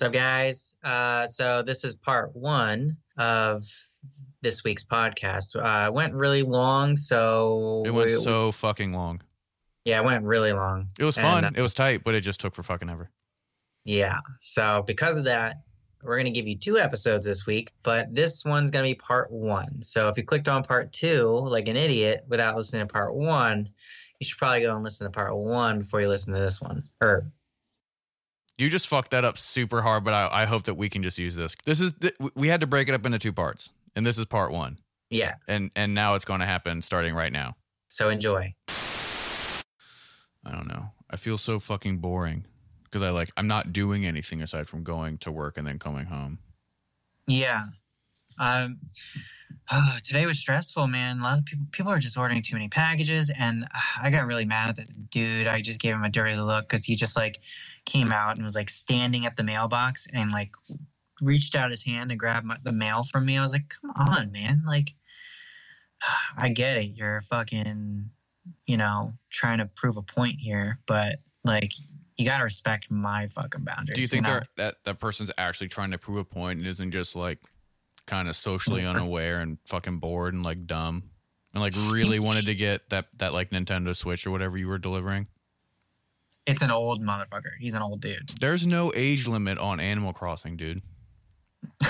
What's up, guys? Uh, so this is part one of this week's podcast. Uh, it went really long, so It went we- so fucking long. yeah, it went really long. It was And, fun. uh, it was tight, but it just took for fucking ever. Yeah. So because of that, we're gonna give you two episodes this week, but this one's gonna be part one. So if you clicked on part two like an idiot without listening to part one, you should probably go and listen to part one before you listen to this one. Or You just fucked that up super hard, but I, I hope that we can just use this. This is th- we had to break it up into two parts, and this is part one, yeah. and and now it's going to happen starting right now. So enjoy. I don't know. I feel so fucking boring because I like I'm not doing anything aside from going to work and then coming home. Yeah. Um, today was stressful, man. A lot of people people are just ordering too many packages, and uh, I got really mad at the dude. I just gave him a dirty look because he just like came out and was like standing at the mailbox and like reached out his hand to grab my, the mail from me. I was like, "Come on, man! Like, I get it. You're fucking, you know, trying to prove a point here, but like." You gotta respect my fucking boundaries. Do you think know? they're, that that person's actually trying to prove a point and isn't just like kind of socially unaware and fucking bored and like dumb and like really wanted to get that that like Nintendo Switch or whatever you were delivering? It's an old motherfucker. He's an old dude. There's no age limit on Animal Crossing, dude.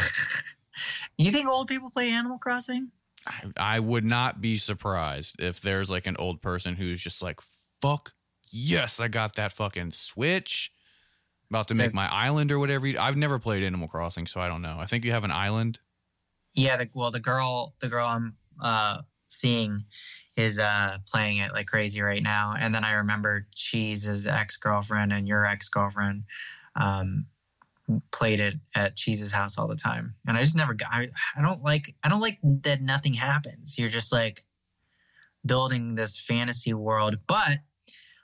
You think old people play Animal Crossing? I, I would not be surprised if there's like an old person who's just like, fuck, yes, I got that fucking Switch. About to make my island or whatever. You, I've never played Animal Crossing, so I don't know. I think you have an island. Yeah, the, well, the girl, the girl I'm uh, seeing is uh, playing it like crazy right now. And then I remember Cheese's ex girlfriend and your ex girlfriend um, played it at Cheese's house all the time. And I just never got. I, I don't like. I don't like that nothing happens. You're just like building this fantasy world. But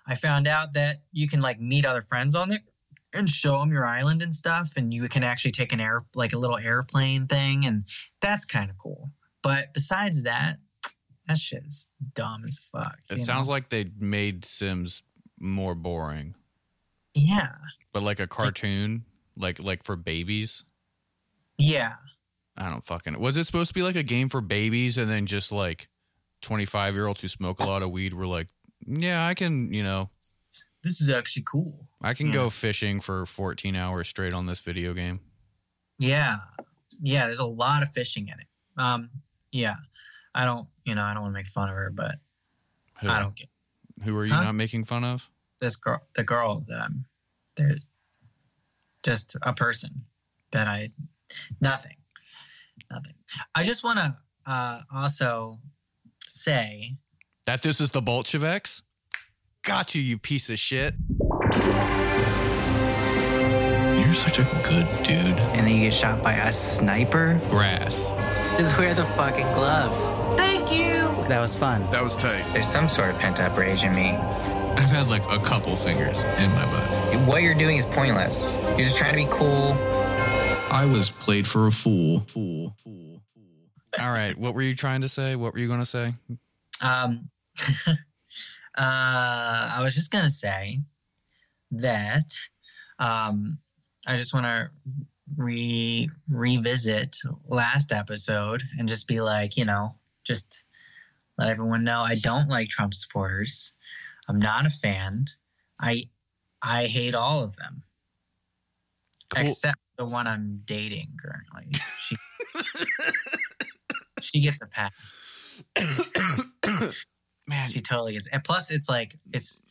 I found out that you can like meet other friends on it and show them your island and stuff and you can actually take an air like a little airplane thing and that's kind of cool but besides that that shit is dumb as fuck It sounds know? like they made Sims more boring, yeah but like a cartoon, like like for babies. yeah I don't fucking. Was it supposed to be like a game for babies, and then just like twenty five year olds who smoke a lot of weed were like, yeah, I can, you know, this is actually cool I can Yeah. go fishing for fourteen hours straight on this video game. yeah yeah there's a lot of fishing in it um yeah i don't you know i don't want to make fun of her but Who, i don't get who are you Huh? not making fun of? this girl the girl that i'm there just a person that i nothing nothing i just want to uh also say That this is the Bolsheviks? Got you, you piece of shit. You're such a good dude. and then you get shot by a sniper. Grass. Just wear the fucking gloves. thank you That was fun. That was tight. There's some sort of pent up rage in me. I've had like a couple fingers in my butt. What you're doing is pointless. You're just trying to be cool. I was played for a fool. Fool. Fool. All right, what were you trying to say? What were you going to say? um uh i was just gonna say that um i just want to re revisit last episode and just be like you know just let everyone know i don't like trump supporters. I'm not a fan. I i hate all of them. Cool. except the one i'm dating currently. She she gets a pass. Man, she totally gets and plus it's like it's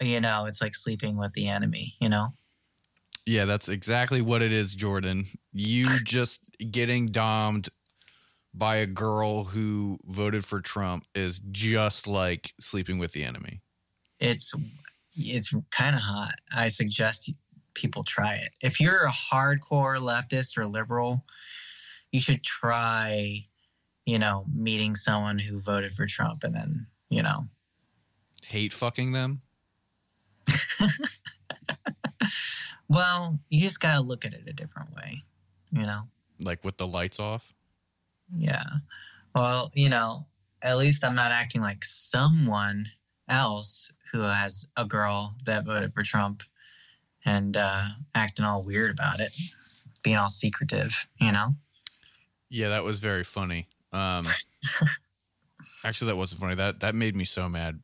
you know it's like sleeping with the enemy you know yeah, that's exactly what it is, Jordan. You just getting domed by a girl who voted for Trump is just like sleeping with the enemy. it's it's kind of hot i suggest people try it if you're a hardcore leftist or liberal you should try you know meeting someone who voted for trump and then you know Hate fucking them. well you just gotta look at it a different way you know like with the lights off. Yeah. Well, you know, at least I'm not acting like someone else who has a girl that voted for Trump and uh, acting all weird about it, being all secretive, you know? Yeah, that was very funny. Um, actually, that wasn't funny. That that made me so mad.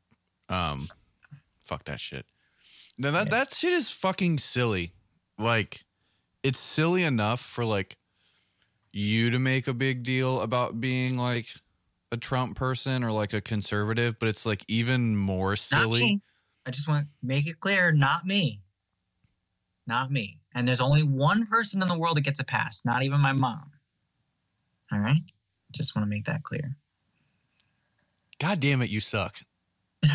Um, fuck that shit. No, that Yeah. that shit is fucking silly. Like, it's silly enough for like you to make a big deal about being like a Trump person or like a conservative, but it's like even more silly. I just want to make it clear, not me. Not me. And there's only one person in the world that gets a pass, not even my mom. All right? Just want to make that clear. God damn it, you suck.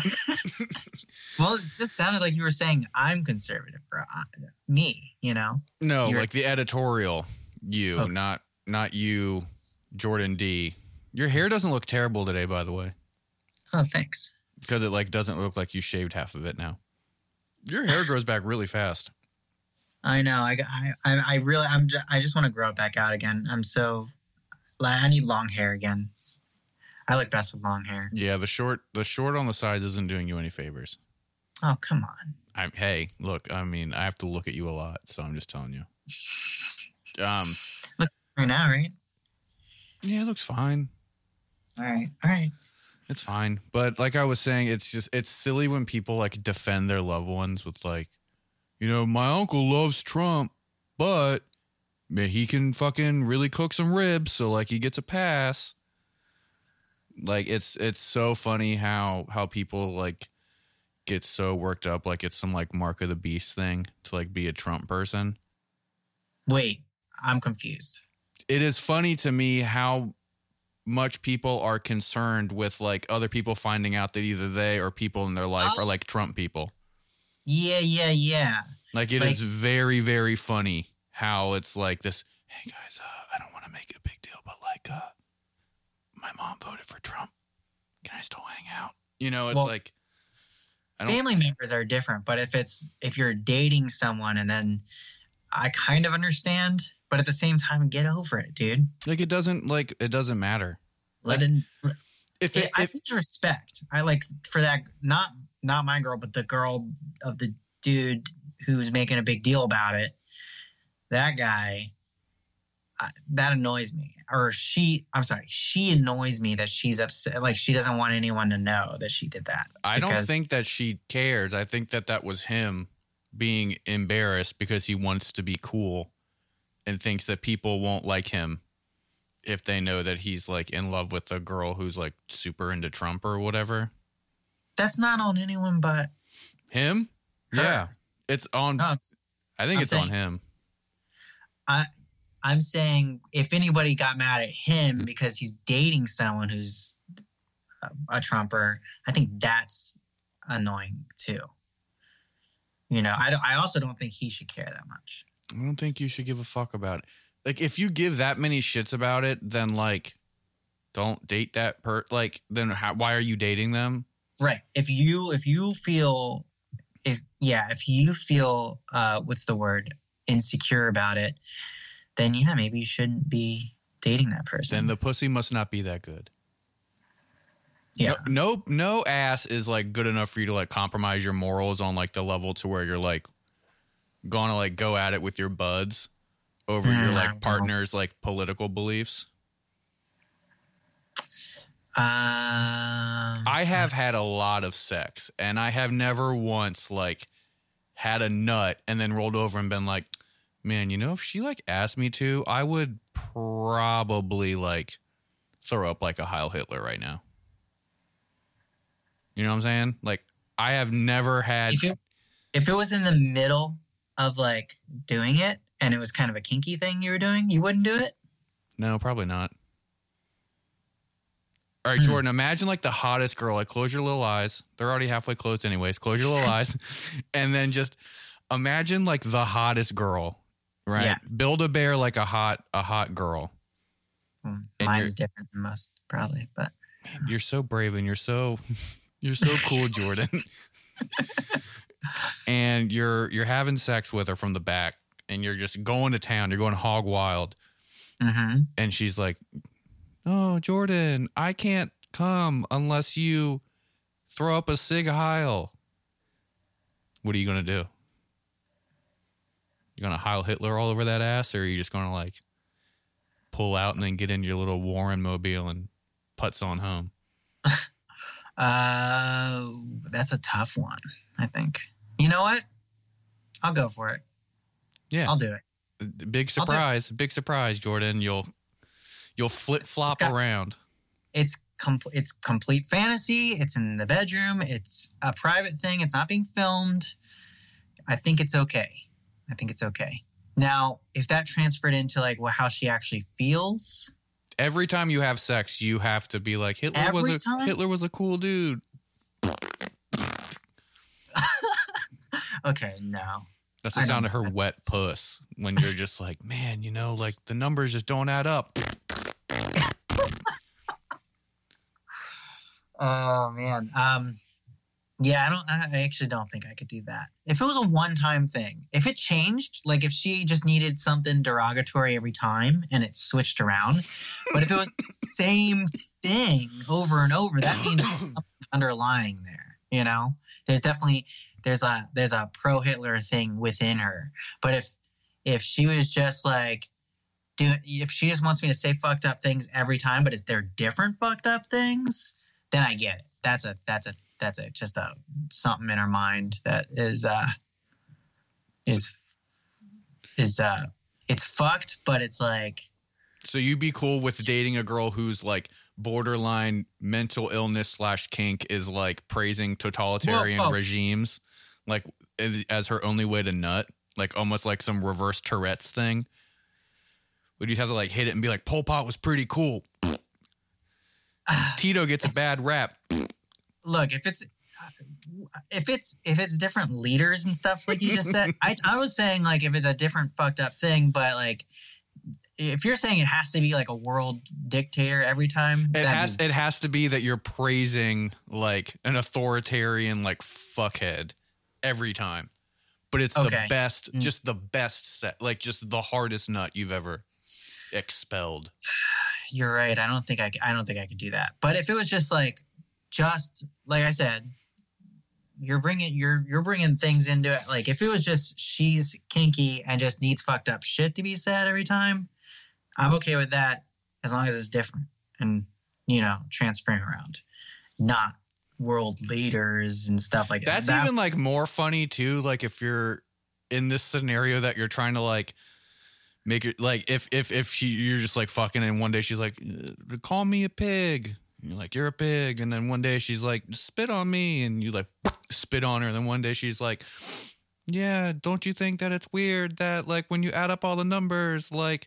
Well, it just sounded like you were saying I'm conservative, bro. I, me, you know? No, You're- like the editorial you, Okay. not not you, Jordan D. Your hair doesn't look terrible today, by the way. Oh, thanks. because it like doesn't look like you shaved half of it now. Your hair grows back really fast. I know. I, I, I I really, I'm just, I just want to grow it back out again. I'm so, like, I need long hair again. I look best with long hair. Yeah, the short the short on the sides isn't doing you any favors. Oh, come on. I hey, look, I mean, I have to look at you a lot, so I'm just telling you. Um, Looks right now, right? yeah, it looks fine. All right. All right. It's fine. But like I was saying, it's just it's silly when people like defend their loved ones with like, you know, my uncle loves Trump, but man, he can fucking really cook some ribs, so like he gets a pass. Like it's it's so funny how how people like get so worked up like it's some like mark of the beast thing to like be a Trump person. Wait, I'm confused. It is funny to me how much people are concerned with like other people finding out that either they or people in their life are Oh. like Trump people. Yeah, yeah, yeah. Like it is Like- very very funny how it's like this. Hey guys, uh, I don't want to make it a big deal, but like, uh, my mom voted for Trump. Can I still hang out? You know, it's Well, like. Family members are different, but if it's if you're dating someone and then I kind of understand, but at the same time, get over it, dude. like it doesn't like it doesn't matter. Let Like, it. If it, it, I if, need respect. I like for that. Not not my girl, but the girl of the dude who's making a big deal about it. That guy. I, that annoys me. Or she. I'm sorry. She annoys me that she's upset. Like she doesn't want anyone to know that she did that. I don't think that she cares. I think that that was him being embarrassed because he wants to be cool and thinks that people won't like him if they know that he's like in love with a girl who's like super into Trump or whatever. That's not on anyone but. Him? Her. Yeah. It's on No, it's, I think I'm it's on him him. I'm saying if anybody got mad at him because he's dating someone who's a, Trumper, I think that's annoying too. You know, I, I also don't think he should care that much. I don't think you should give a fuck about it. Like if you give that many shits about it, then like don't date that per like then how, why are you dating them? Right. If you if you feel if yeah, if you feel uh what's the word? insecure about it, then yeah, maybe you shouldn't be dating that person. Then the pussy must not be that good. yeah. No, no, no ass is like good enough for you to like compromise your morals on like the level to where you're like gonna like go at it with your buds over your Mm, I like don't know. partner's like political beliefs. Um, I have had a lot of sex and I have never once like had a nut and then rolled over and been like, man, you know, if she like asked me to, I would probably like throw up like a Heil Hitler right now. You know what I'm saying? Like, I have never had. if it, if it was in the middle of like doing it and it was kind of a kinky thing you were doing, you wouldn't do it. No, probably not. All right, Hmm. Jordan, imagine like the hottest girl. Like, close your little eyes. They're already halfway closed, anyways. Close your little eyes. And then just imagine like the hottest girl, right? Yeah. Build a bear like a hot, a hot girl. And Mine's different than most, probably, but You're so brave and you're so, you're so cool, Jordan. and you're, you're having sex with her from the back and you're just going to town. You're going hog wild. hmm and she's like, "Oh, Jordan, I can't come unless you throw up a sig heil." What are you gonna do? You gonna Heil Hitler all over that ass, or are you just gonna like pull out and then get in your little Warren mobile and putz on home? Uh, that's a tough one. I think. You know what? I'll go for it. Yeah, I'll do it. big I'll it. surprise, big surprise, Jordan. You'll you'll flip flop around. It's com- it's complete fantasy. It's in the bedroom. It's a private thing. It's not being filmed. I think it's okay. I think it's okay. Now, if that transferred into like well, how she actually feels, Every time you have sex, you have to be like Hitler was a time? Hitler was a cool dude. okay, no. That's the I sound of her wet puss when you're just like, man, you know, like the numbers just don't add up. Oh man. Um yeah, I don't I actually don't think I could do that. If it was a one-time thing, if it changed, like if she just needed something derogatory every time and it switched around, but if it was the same thing over and over, that means something underlying there, you know? There's definitely there's a there's a pro Hitler thing within her. But if if she was just like do if she just wants me to say fucked up things every time, but if they're different fucked up things, then I get it. That's a that's a that's a just a something in her mind that is uh is is uh it's fucked, but it's like So you'd be cool with dating a girl who's like borderline mental illness slash kink is like praising totalitarian Whoa, whoa. regimes, like as her only way to nut, like almost like some reverse Tourette's thing. Would you have to like hit it and be like, Pol Pot was pretty cool. Tito gets a bad rap. Look if it's if it's if it's different leaders and stuff like you just said I, I was saying like if it's a different fucked up thing but like if you're saying it has to be like a world dictator every time It has be- it has to be that you're praising like an authoritarian like fuckhead every time. But it's the best, Mm. just the best set, like just the hardest nut you've ever expelled. you're right i don't think i c- i don't think i could do that but if it was just like just like i said you're bringing you're you're bringing things into it like if it was just she's kinky and just needs fucked up shit to be said every time i'm okay with that as long as it's different and you know transferring around not world leaders and stuff like That's that That's even like more funny too. Like if you're in this scenario that you're trying to like make it like if if if she you're just like fucking and one day she's like "Uh, call me a pig. And you're like you're a pig. And then one day she's like spit on me. And you like spit on her. And then one day she's like yeah, don't you think that it's weird that like when you add up all the numbers like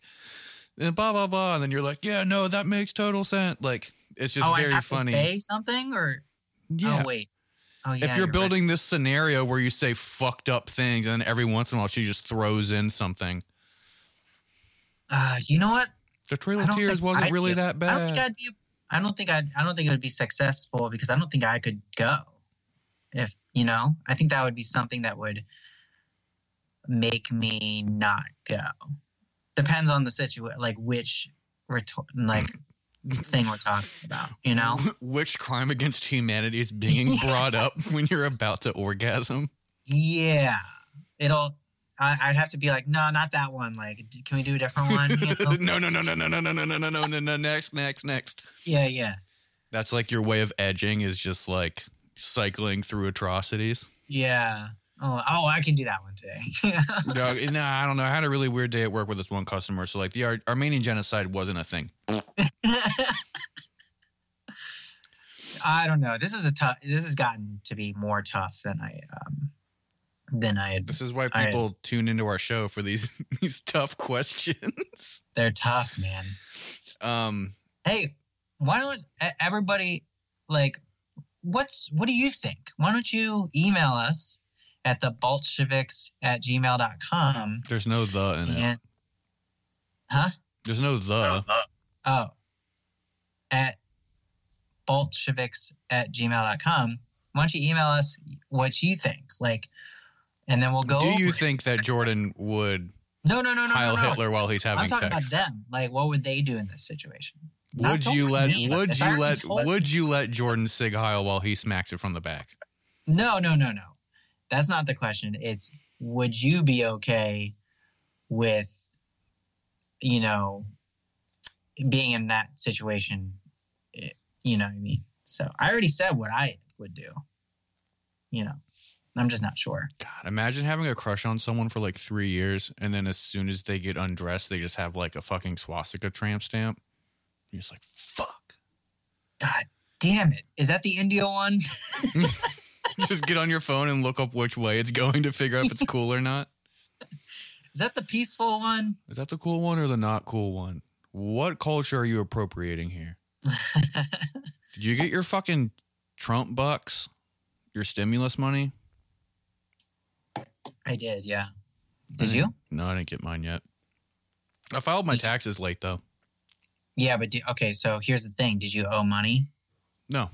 uh, blah blah blah. And then you're like yeah, no, that makes total sense. Like it's just oh very i have funny. to say something or? Yeah. oh wait. Oh yeah if you're right. building this scenario where you say fucked up things and then every once in a while she just throws in something. Uh you know what? The trail of tears wasn't I'd really be- that I don't think bad. I'd be. I don't think I'd. I don't think it would be successful because I don't think I could go. If you know, I think that would be something that would make me not go. Depends on the situation, like which retor- like thing we're talking about. You know, which crime against humanity is being brought up when you're about to orgasm yeah, it'll. I, I'd have to be like, no, not that one. Like, can we do a different one? You know? no no no no no no no no no no no no next next next Yeah, yeah, that's like your way of edging is just like cycling through atrocities yeah. Oh, oh, I can do that one today. no, no, I don't know. I had a really weird day at work with this one customer. So, like, the Ar- Armenian genocide wasn't a thing. I don't know. This is a tough. This has gotten to be more tough than I um than I had. This is why I- people tune into our show for these these tough questions. They're tough, man. Um, Hey, why don't everybody like? What's what do you think? Why don't you email us at the Bolsheviks at gmail.com there's no the in it. huh? There's no the. Oh, at bolsheviks at gmail.com. Why don't you email us what you think? Like, and then we'll go. Do you it. think that Jordan would No, no, no, no, Heil no, no. Hitler while he's having I'm talking sex? about them. Like, what would they do in this situation? Would don't you let mean. Would If you let Would you let Jordan sig Heil while he smacks it from the back? No, no, no, no. That's not the question. It's would you be okay with, you know, being in that situation. eh, You know what I mean? So I already said what I would do. You know, I'm just not sure. God, imagine having a crush on someone for like three years, and then as soon as they get undressed, they just have like a fucking swastika tramp stamp. You're just like, fuck. God damn it. Is that the India one? just get on your phone and look up which way it's going to figure out if it's cool or not. Is that the peaceful one? Is that the cool one or the not cool one? What culture are you appropriating here? Did you get your fucking Trump bucks? Your stimulus money? I did, yeah. Did you? No, I didn't get mine yet. I filed my taxes late though. Yeah, but do, okay, so here's the thing. Did you owe money? No,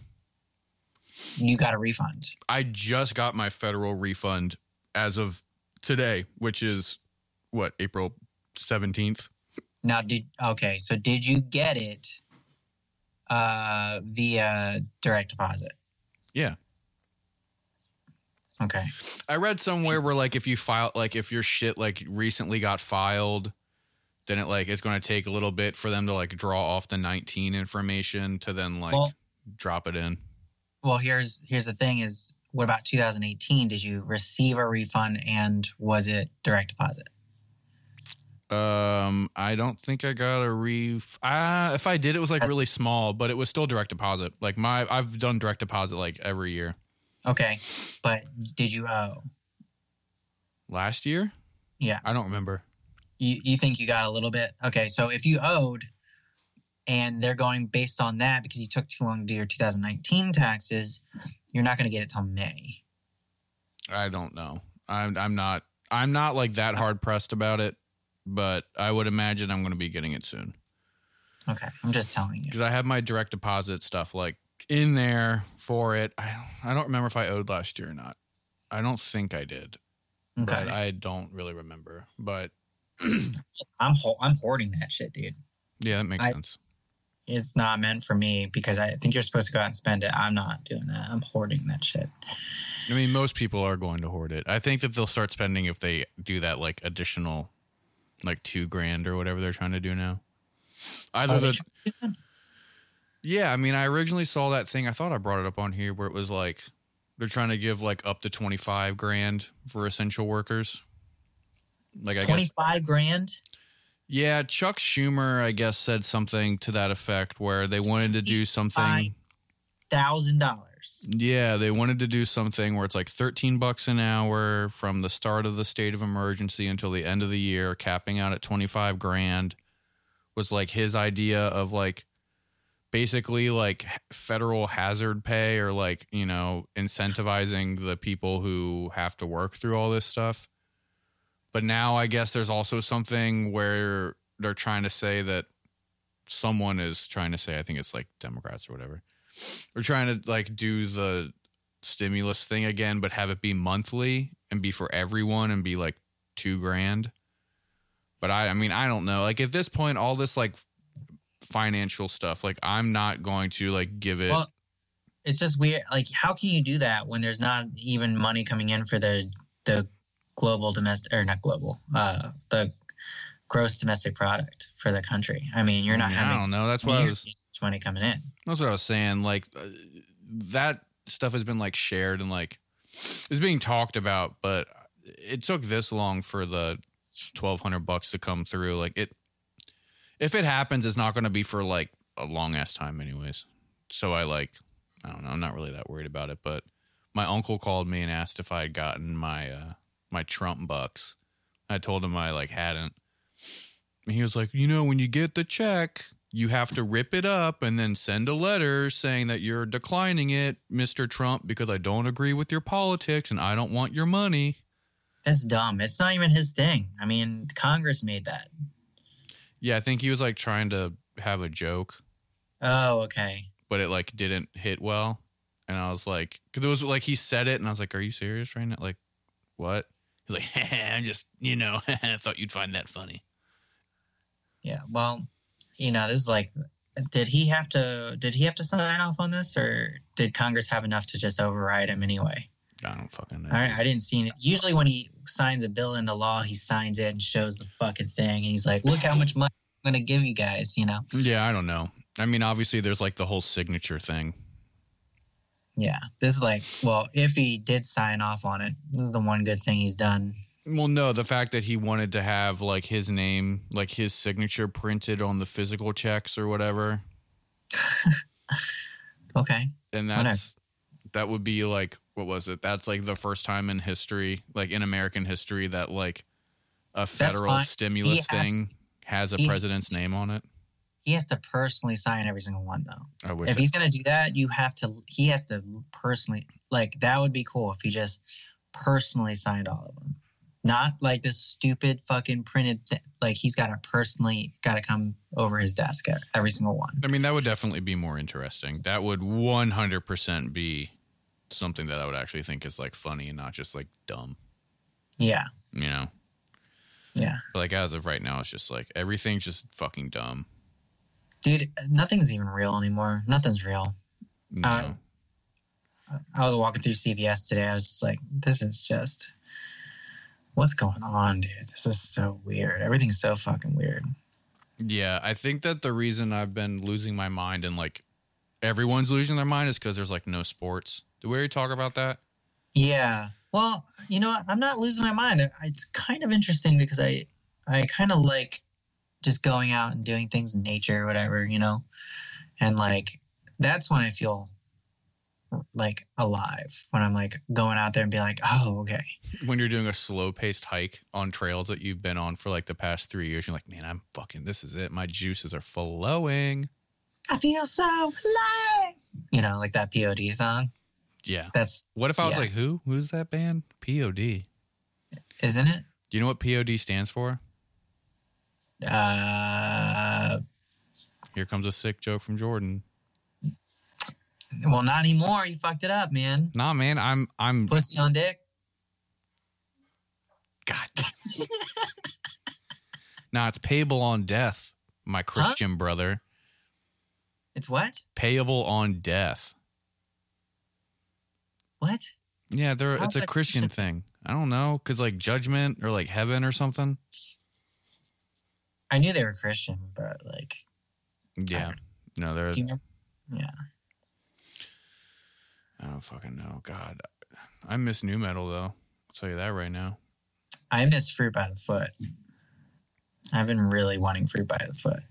You got a refund. I just got my federal refund as of today, which is what April seventeenth. Now did okay, so did you get it uh via direct deposit? Yeah. Okay. I read somewhere where like if you file like if your shit like recently got filed, then it like it's going to take a little bit for them to like draw off the 19 information to then like Well- drop it in. Well, here's here's the thing is what about 2018? Did you receive a refund and was it direct deposit? Um, I don't think I got a ref. Uh, if I did, it was like That's- really small, but it was still direct deposit. Like my, I've done direct deposit like every year. Okay. But did you owe? Last year, Yeah. I don't remember. You you think you got a little bit? Okay, so if you owed and they're going based on that because you took too long to do your 2019 taxes, you're not going to get it till May. I don't know. I'm, I'm not, I'm not like that hard pressed about it, but I would imagine I'm going to be getting it soon. Okay, I'm just telling you. because I have my direct deposit stuff like in there for it. I I don't remember if I owed last year or not. I don't think I did, Okay, but I don't really remember. But I'm ho- I'm hoarding that shit, dude. yeah, that makes I- sense. It's not meant for me because I think you're supposed to go out and spend it. I'm not doing that. I'm hoarding that shit. I mean, most people are going to hoard it. I think that they'll start spending if they do that like additional, like two grand or whatever they're trying to do now. Either Oh, the Yeah, I mean, I originally saw that thing. I thought I brought it up on here where it was like they're trying to give like up to twenty five grand for essential workers. Like I guess 25 grand. Yeah, Chuck Schumer, I guess, said something to that effect where they wanted to do something. Thousand dollars. Yeah, they wanted to do something where it's like 13 bucks an hour from the start of the state of emergency until the end of the year, capping out at 25 grand. Was like his idea of like basically like federal hazard pay or like, you know, incentivizing the people who have to work through all this stuff. But now I guess there's also something where they're trying to say that someone is trying to say, I think it's like Democrats or whatever. They're trying to like do the stimulus thing again, but have it be monthly and be for everyone and be like two grand. But I, I mean, I don't know. Like at this point, all this like financial stuff, like I'm not going to like give it. Well, it's just weird. Like, how can you do that when there's not even money coming in for the the global domestic or not global, uh, the gross domestic product for the country? I mean, you're not mean, I having don't know. That's what I was. money coming in. That's what I was saying. Like uh, that stuff has been like shared and like is being talked about, but it took this long for the twelve hundred bucks to come through. Like it, if it happens, it's not going to be for like a long ass time, anyways. So I like, I don't know. I'm not really that worried about it. But my uncle called me and asked if I had gotten my uh, my Trump bucks. I told him I like hadn't. And he was like, you know, when you get the check, you have to rip it up and then send a letter saying that you're declining it, Mr. Trump, because I don't agree with your politics and I don't want your money. That's dumb. It's not even his thing. I mean, Congress made that. Yeah, I think he was like trying to have a joke, Oh, okay. but it like didn't hit well. And I was like, because it was like he said it, and I was like, "Are you serious right now? Like, what?" He's like, "I'm just, you know, I thought you'd find that funny." Yeah. Well, you know, this is like, did he have to? Did he have to sign off on this, or did Congress have enough to just override him anyway? I don't fucking know. I, I didn't see it. Usually, when he signs a bill into law, he signs it and shows the fucking thing. And he's like, "Look how much money I'm gonna give you guys." You know? Yeah, I don't know. I mean, obviously, there's like the whole signature thing. Yeah. This is like, well, if he did sign off on it, this is the one good thing he's done. Well, no, the fact that he wanted to have like his name, like his signature printed on the physical checks or whatever, Okay. and Whatever. That would be like what was it? That's like the first time in history, like in American history, that like a federal stimulus has- thing has a he- president's name on it. He has to personally sign every single one, though. If he's gonna do that, you have to. He has to personally. Like that would be cool if he just personally signed all of them, not like this stupid fucking printed. Th- like he's got to personally got to come over his desk at every single one. I mean, that would definitely be more interesting. That would 100% be something that I would actually think is like funny and not just like dumb, Yeah, you know? yeah, But like as of right now, it's just like everything's just fucking dumb. dude. Nothing's even real anymore. Nothing's real. Know? Uh, I was walking through CVS today. I was just like, this is just. What's going on, dude? This is so weird. Everything's so fucking weird. yeah, I think that the reason I've been losing my mind and like everyone's losing their mind is because there's like no sports. Did we already talk about that? Yeah. Well, you know. I'm not losing my mind. It's kind of interesting because I, I kind of like just going out and doing things in nature or whatever, you know, and like that's when I feel like alive when I'm like going out there and be like, oh, okay, When you're doing a slow paced hike on trails that you've been on for like the past three years, you're like, man, I'm fucking, this is it. My juices are flowing. I feel so alive. You know, like that POD song. Yeah. That's What if I was yeah. like, who? Who's that band? POD. isn't it? Do you know what POD stands for? Uh, Here comes a sick joke from Jordan. well, not anymore. You fucked it up, man. Nah, man, I'm I'm Pussy on dick. God. nah, it's payable on death, my Christian brother. It's what? Payable on death. What? Yeah, there. It's a Christian thing. I don't know, cause like judgment or like heaven or something. I knew they were Christian, but like, Yeah. No, they're. you remember? Yeah. I don't fucking know. God, I miss nu metal though. I'll tell you that right now. I miss Fruit by the Foot. I've been really wanting Fruit by the Foot.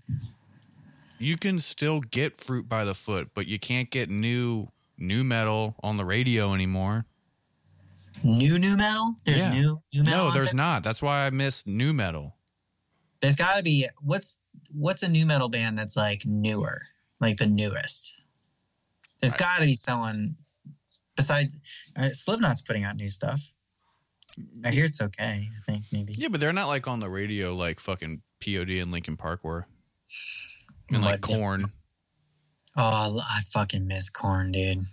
You can still get fruit by the foot, but you can't get new nu metal on the radio anymore. New new metal? There's Yeah. new new metal. No, there's there? not. That's why I miss nu metal. There's got to be what's what's a nu metal band that's like newer, like the newest. There's I- got to be someone besides uh, Slipknot's putting out new stuff. I hear it's okay. I think maybe. Yeah, but they're not like on the radio like fucking POD and Linkin Park were. And like Korn. Oh, I fucking miss Korn, dude.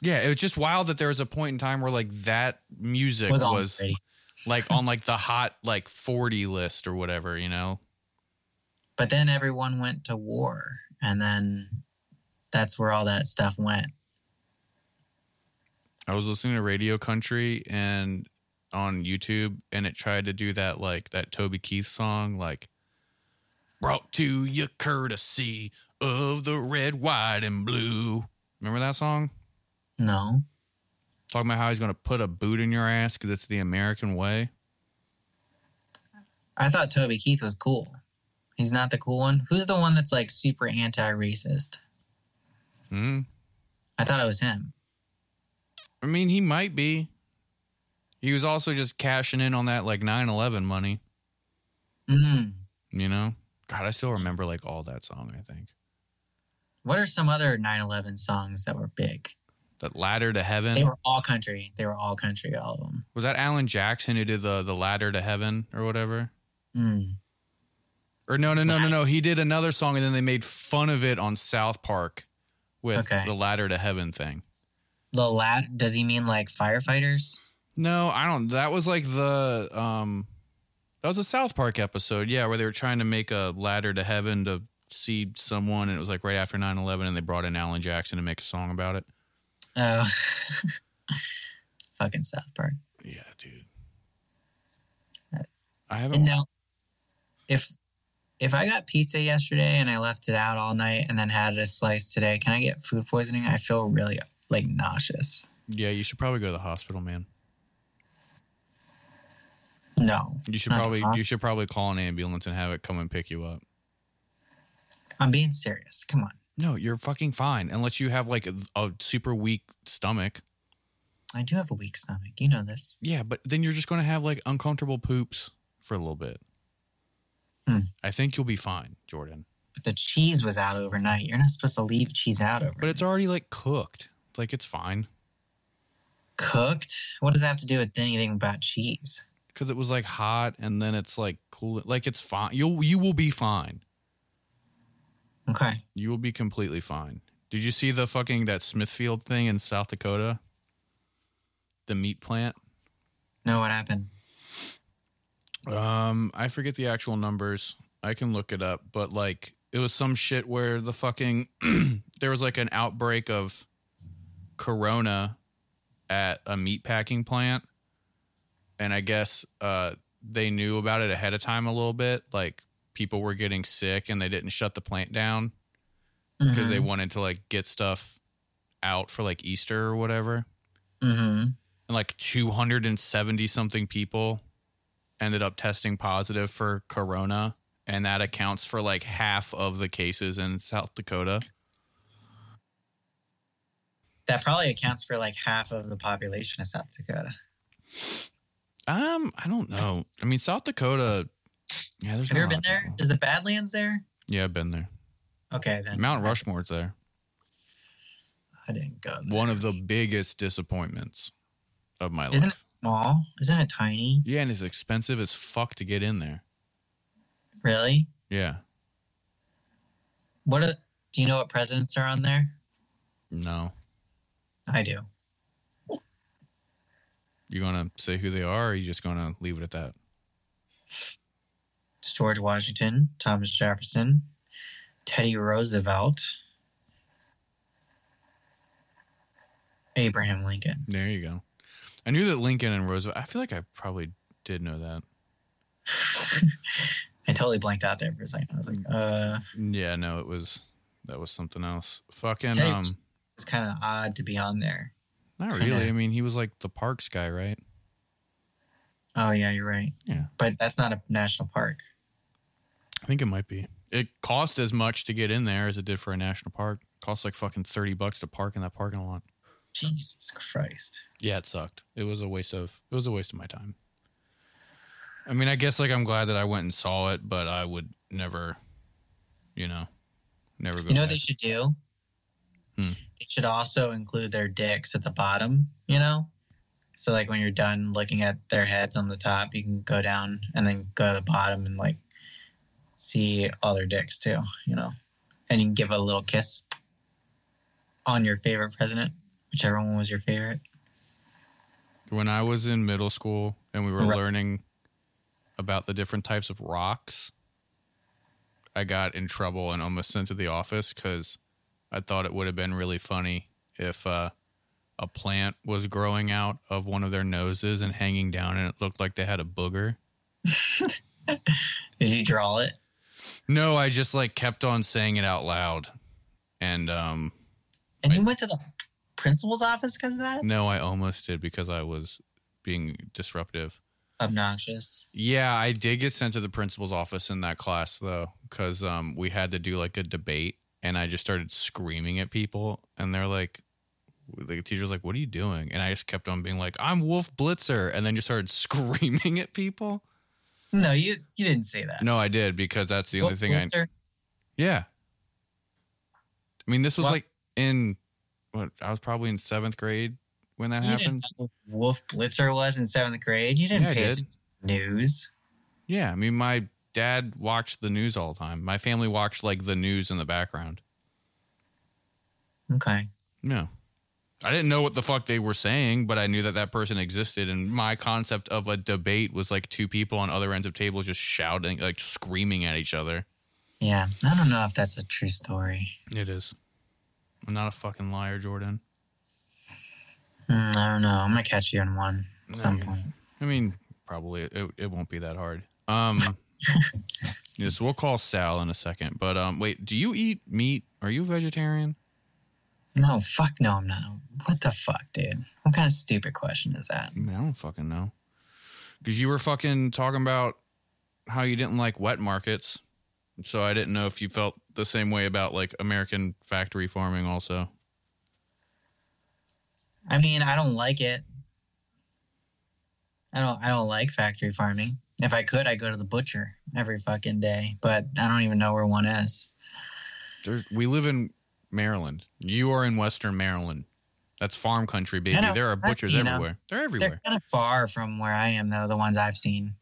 Yeah, it was just wild that there was a point in time where like that music Was was, like on like the hot like 40 list or whatever, you know? But then everyone went to war, and then that's where all that stuff went. I was listening to Radio Country and on YouTube and it tried to do that like that Toby Keith song like brought to you courtesy of the red, white and blue. Remember that song? No, Talking about how he's going to put a boot in your ass cuz it's the American way. I thought Toby Keith was cool. He's not the cool one. Who's the one that's like super anti-racist? Hmm. I thought it was him. I mean, he might be. He was also just cashing in on that like 9/11 money, Mm. you know? God, I still remember like all that song, I think. What are some other 9/11 songs that were big? That Ladder to Heaven. They were all country. They were all country. All of them. was that Alan Jackson who did the the Ladder to Heaven or whatever? Mm. Or no, no, no, no, no. He did another song and then they made fun of it on South Park with Okay. the Ladder to Heaven thing. The lad. Does he mean like firefighters? No, I don't. That was like the um, that was a South Park episode, yeah, where they were trying to make a ladder to heaven to see someone, and it was like right after 9-11 and they brought in Alan Jackson to make a song about it. Oh. fucking South Park. Yeah, dude. Uh, I haven't. Now, if if I got pizza yesterday and I left it out all night and then had a slice today, can I get food poisoning? I feel really like nauseous. yeah, you should probably go to the hospital, man. No, You should probably you should probably call an ambulance and have it come and pick you up. I'm being serious. Come on. No, you're fucking fine unless you have like a, a super weak stomach. I do have a weak stomach. You know this. Yeah, but then you're just going to have like uncomfortable poops for a little bit. Hmm. I think you'll be fine, Jordan. But the cheese was out overnight. You're not supposed to leave cheese out overnight. But it's already like cooked. Like it's fine cooked. What does that have to do with anything about cheese? because it was like hot and then it's like cool. Like it's fine. You'll you will be fine. Okay. You will be completely fine. Did you see the fucking that Smithfield thing in South Dakota? The meat plant. No, what happened? Um, I forget the actual numbers. I can look it up, but like it was some shit where the fucking there was like an outbreak of corona at a meat packing plant. And I guess uh they knew about it ahead of time a little bit. Like people were getting sick and they didn't shut the plant down because they wanted to like get stuff out for like Easter or whatever. Mm-hmm. And like 270 something people ended up testing positive for corona and that accounts for like half of the cases in South Dakota. That probably accounts for like half of the population of South Dakota. Um, I don't know. I mean, South Dakota. Yeah, there's. Have you ever been there? Is the Badlands there? Yeah, I've been there. Okay, then. Mount Rushmore's there. I didn't go. There. One of the biggest disappointments of my life. Isn't it small? Isn't it tiny? Yeah, and it's expensive as fuck to get in there. Really? Yeah. What? Do you know what presidents are on there? No. I do. You gonna say who they are, or are you just gonna leave it at that? George Washington, Thomas Jefferson, Teddy Roosevelt, Abraham Lincoln. There you go. I knew that Lincoln and Roosevelt. I feel like I probably did know that. I totally blanked out there for a second. I was like, uh, Yeah, no, it was that was something else. Fucking Teddy um, it's kind of odd to be on there. not kinda- really. I mean, he was like the parks guy, right? Oh yeah, you're right. Yeah. but that's not a national park. I think it might be. It cost as much to get in there as it did for a national park. It cost like fucking thirty bucks to park in that parking lot. Jesus Christ! Yeah, it sucked. It was a waste of it was a waste of my time. I mean, I guess like I'm glad that I went and saw it, but I would never, you know, never go. You know what they should do? Hmm. They should also include their dicks at the bottom. You know, so like when you're done looking at their heads on the top, you can go down and then go to the bottom and like see all their dicks too. You know, and you can give a little kiss on your favorite president, whichever one was your favorite. when I was in middle school and we were Right. learning about the different types of rocks, I got in trouble and almost sent to the office because I thought it would have been really funny if uh, a plant was growing out of one of their noses and hanging down and it looked like they had a booger. Did you draw it? No, I just like kept on saying it out loud. And um, And you went to the principal's office because of that? no, I almost did because I was being disruptive. Obnoxious. Yeah, I did get sent to the principal's office in that class though, because um, we had to do like a debate, and I just started screaming at people, and they're like, the teacher's like, "What are you doing?" And I just kept on being like, "I'm Wolf Blitzer," and then just started screaming at people. No, you you didn't say that. No, I did because that's the only Wolf thing I. Blitzer? Yeah. I mean, this was Well- like in what I was probably in seventh grade when that You happened. didn't know who Wolf Blitzer was in seventh grade. You didn't Yeah, pay did. attention to news. Yeah, I mean, my dad watched the news all the time. My family watched like the news in the background. Okay. No. I didn't know what the fuck they were saying, but I knew that that person existed. And my concept of a debate was like two people on other ends of tables just shouting, like screaming at each other. Yeah, I don't know if that's a true story. It is. I'm not a fucking liar, Jordan. Mm, I don't know. I'm gonna catch you in one at some Okay. point. I mean, probably it, it won't be that hard. Um, yes, we'll call Sal in a second. But um, wait, do you eat meat? Are you a vegetarian? No, fuck no, I'm not. What the fuck, dude? What kind of stupid question is that? I mean, I don't fucking know. Because you were fucking talking about how you didn't like wet markets. So I didn't know if you felt the same way about like American factory farming also. I mean, I don't like it. I don't. I don't like factory farming. If I could, I'd go to the butcher every fucking day. But I don't even know where one is. There's, we live in Maryland. You are in Western Maryland. That's farm country, baby. know. There are butchers everywhere. They're They're everywhere. kind of far from where I am, though. The ones I've seen.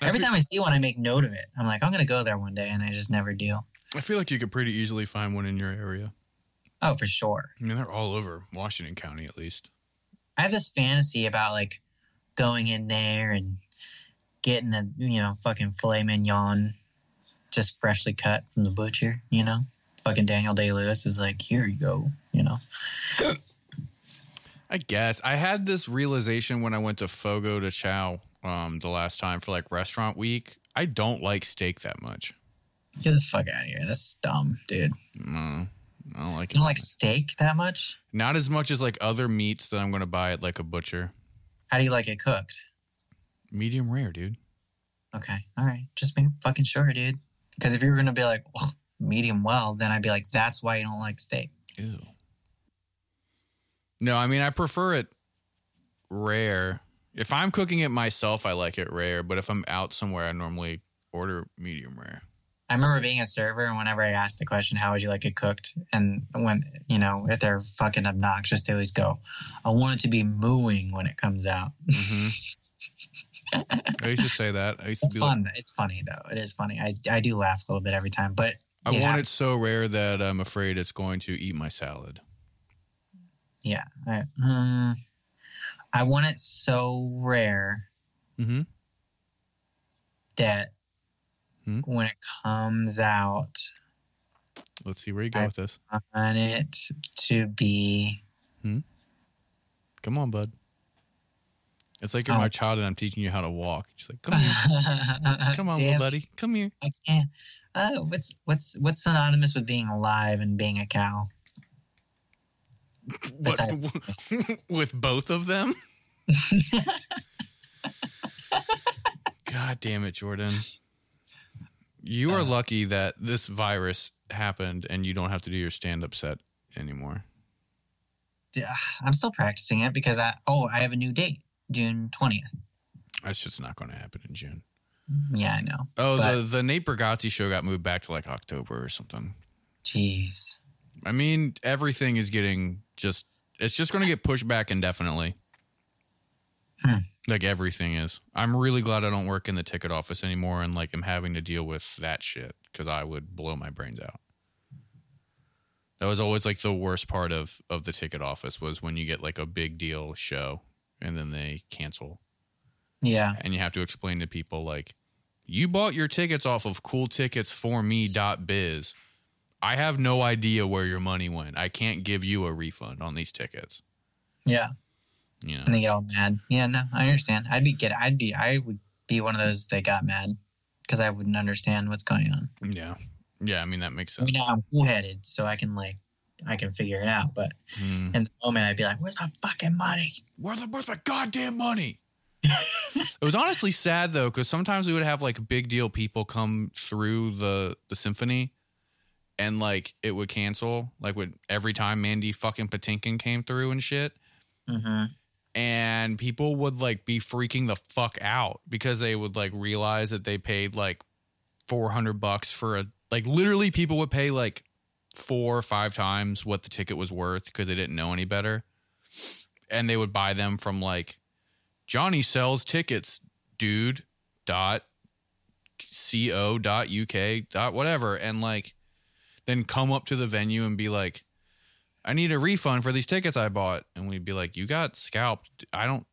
Every feel- time I see one, I make note of it. I'm like, I'm gonna go there one day, and I just never do. I feel like you could pretty easily find one in your area. Oh, for sure. I mean, they're all over Washington County, at least. I have this fantasy about like going in there and getting a you know fucking filet mignon, just freshly cut from the butcher. You know, fucking Daniel Day Lewis is like, here you go. You know, I guess I had this realization when I went to Fogo de Chão um, the last time for like restaurant week. I don't like steak that much. get the fuck out of here. That's dumb, dude. No, I don't like You it. don't like steak that much? Not as much as like other meats that I'm going to buy at like a butcher. How do you like it cooked? Medium rare, dude. Okay, all right, just make fucking sure, dude. Because if you were gonna be like "Ugh, medium well, then I'd be like, that's why you don't like steak. Ew. No, I mean I prefer it rare. If I'm cooking it myself, I like it rare. But if I'm out somewhere, I normally order medium rare. I remember being a server, and whenever I asked the question, "How would you like it cooked?" and when you know if they're fucking obnoxious, they always go, "I want it to be mooing when it comes out." hmm I used to say that. I used to It's be like, fun. It's funny though. It is funny. I I do laugh a little bit every time, but I you want it so rare that I'm afraid it's going to eat my salad. Yeah, I, mm, I want it so rare Mm-hmm. that Hmm? when it comes out, Let's see where you go I- with this. I want it to be. Come on, bud. It's like you're Oh. my child and I'm teaching you how to walk. She's like, come here. Come on, Damn, little buddy. Come here. I can't. Uh, what's what's what's synonymous with being alive and being a cow? Besides- with both of them? God damn it, Jordan. You are Uh. lucky that this virus happened and you don't have to do your stand up set anymore. I'm still practicing it because I oh I have a new date, June twentieth. That's just not going to happen in June. Yeah, I know. Oh, But- the, the Nate Bargatze show got moved back to like October or something. Jeez. I mean, everything is getting just, it's just going to get pushed back indefinitely. Hmm. Like everything is. I'm really glad I don't work in the ticket office anymore and like I'm having to deal with that shit because I would blow my brains out. That was always like the worst part of of the ticket office was when you get like a big deal show and then they cancel Yeah. and you have to explain to people like you bought your tickets off of coolticketsforme.biz. I have no idea where your money went. I can't give you a refund on these tickets. Yeah. You know. And they get all mad. Yeah, no, I understand. I'd be get I'd be I would be one of those that got mad because I wouldn't understand what's going on. Yeah. Yeah, I mean that makes sense. I mean, now I'm cool headed, so I can like I can figure it out. But Hmm. in the moment, I'd be like, "Where's my fucking money?" Where's, the, where's my goddamn money? It was honestly sad though, because sometimes we would have like big deal people come through the the symphony, and like it would cancel. Like when every time Mandy fucking Patinkin came through and shit, hmm and people would like be freaking the fuck out because they would like realize that they paid like 400 bucks for a like literally people would pay like four or five times what the ticket was worth because they didn't know any better and they would buy them from like johnny sells tickets dude dot co dot uk dot whatever and like then come up to the venue and be like I need a refund for these tickets I bought. And we'd be like, you got scalped. I don't,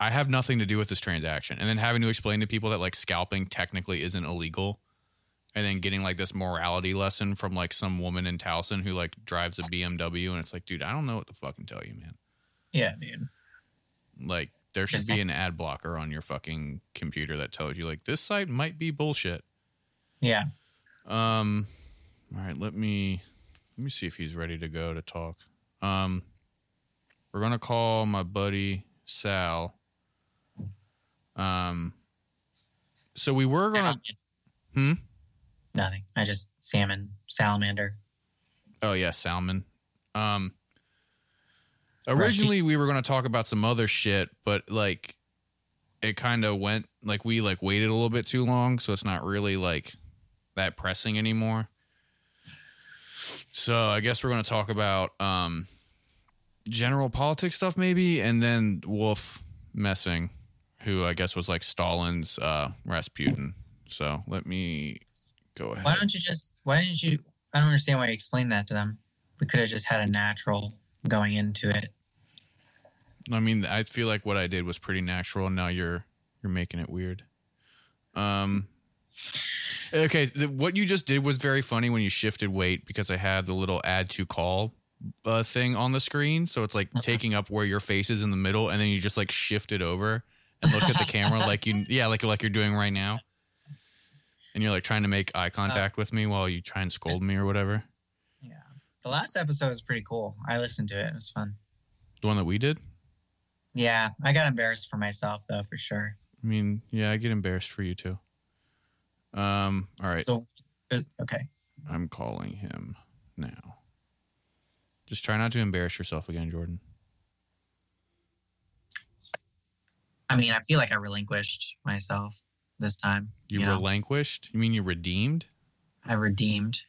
I have nothing to do with this transaction. And then having to explain to people that like scalping technically isn't illegal. And then getting like this morality lesson from like some woman in Towson who like drives a BMW. And it's like, dude, I don't know what to fucking tell you, man. Yeah, dude. Like there should be an ad blocker on your fucking computer that tells you like this site might be bullshit. Yeah. Um all right, let me let me see if he's ready to go to talk. Um we're going to call my buddy Sal. Um so we were going to Hmm? Nothing. I just salmon, salamander. Oh yeah, Salmon. Um originally we were going to talk about some other shit, but like it kind of went like we like waited a little bit too long, so it's not really like that pressing anymore. So I guess we're going to talk about um general politics stuff maybe and then Wolf Messing who I guess was like Stalin's uh Rasputin. So let me go ahead. Why don't you just? Why didn't you? I don't understand why you explained that to them. We could have just had a natural going into it. I mean, I feel like what I did was pretty natural. And now you're you're making it weird. Um. Okay, the, what you just did was very funny when you shifted weight because I had the little add to call uh, thing on the screen, so it's like taking up where your face is in the middle, and then you just like shift it over and look at the camera like you yeah like like you're doing right now, and you're like trying to make eye contact with me while you try and scold me or whatever. Yeah. The last episode was pretty cool. I listened to it. It was fun. The one that we did. Yeah, I got embarrassed for myself though, for sure. I mean, yeah, I get embarrassed for you too. Um. All right. So, okay. I'm calling him now. Just try not to embarrass yourself again, Jordan. I mean, I feel like I relinquished myself this time. You, You know? relinquished? You mean you redeemed? I redeemed.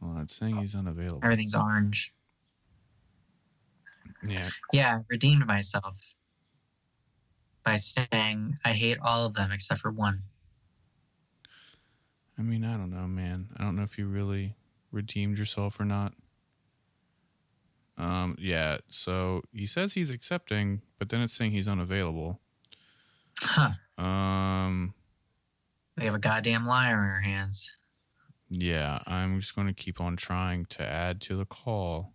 Well, it's saying he's unavailable. Everything's orange. Yeah. Yeah, I redeemed myself by saying I hate all of them except for one. I mean, I don't know, man. I don't know if you really redeemed yourself or not. Um, yeah, so he says he's accepting, but then it's saying he's unavailable. Huh. Um, We have a goddamn liar in our hands. yeah, I'm just going to keep on trying to add to the call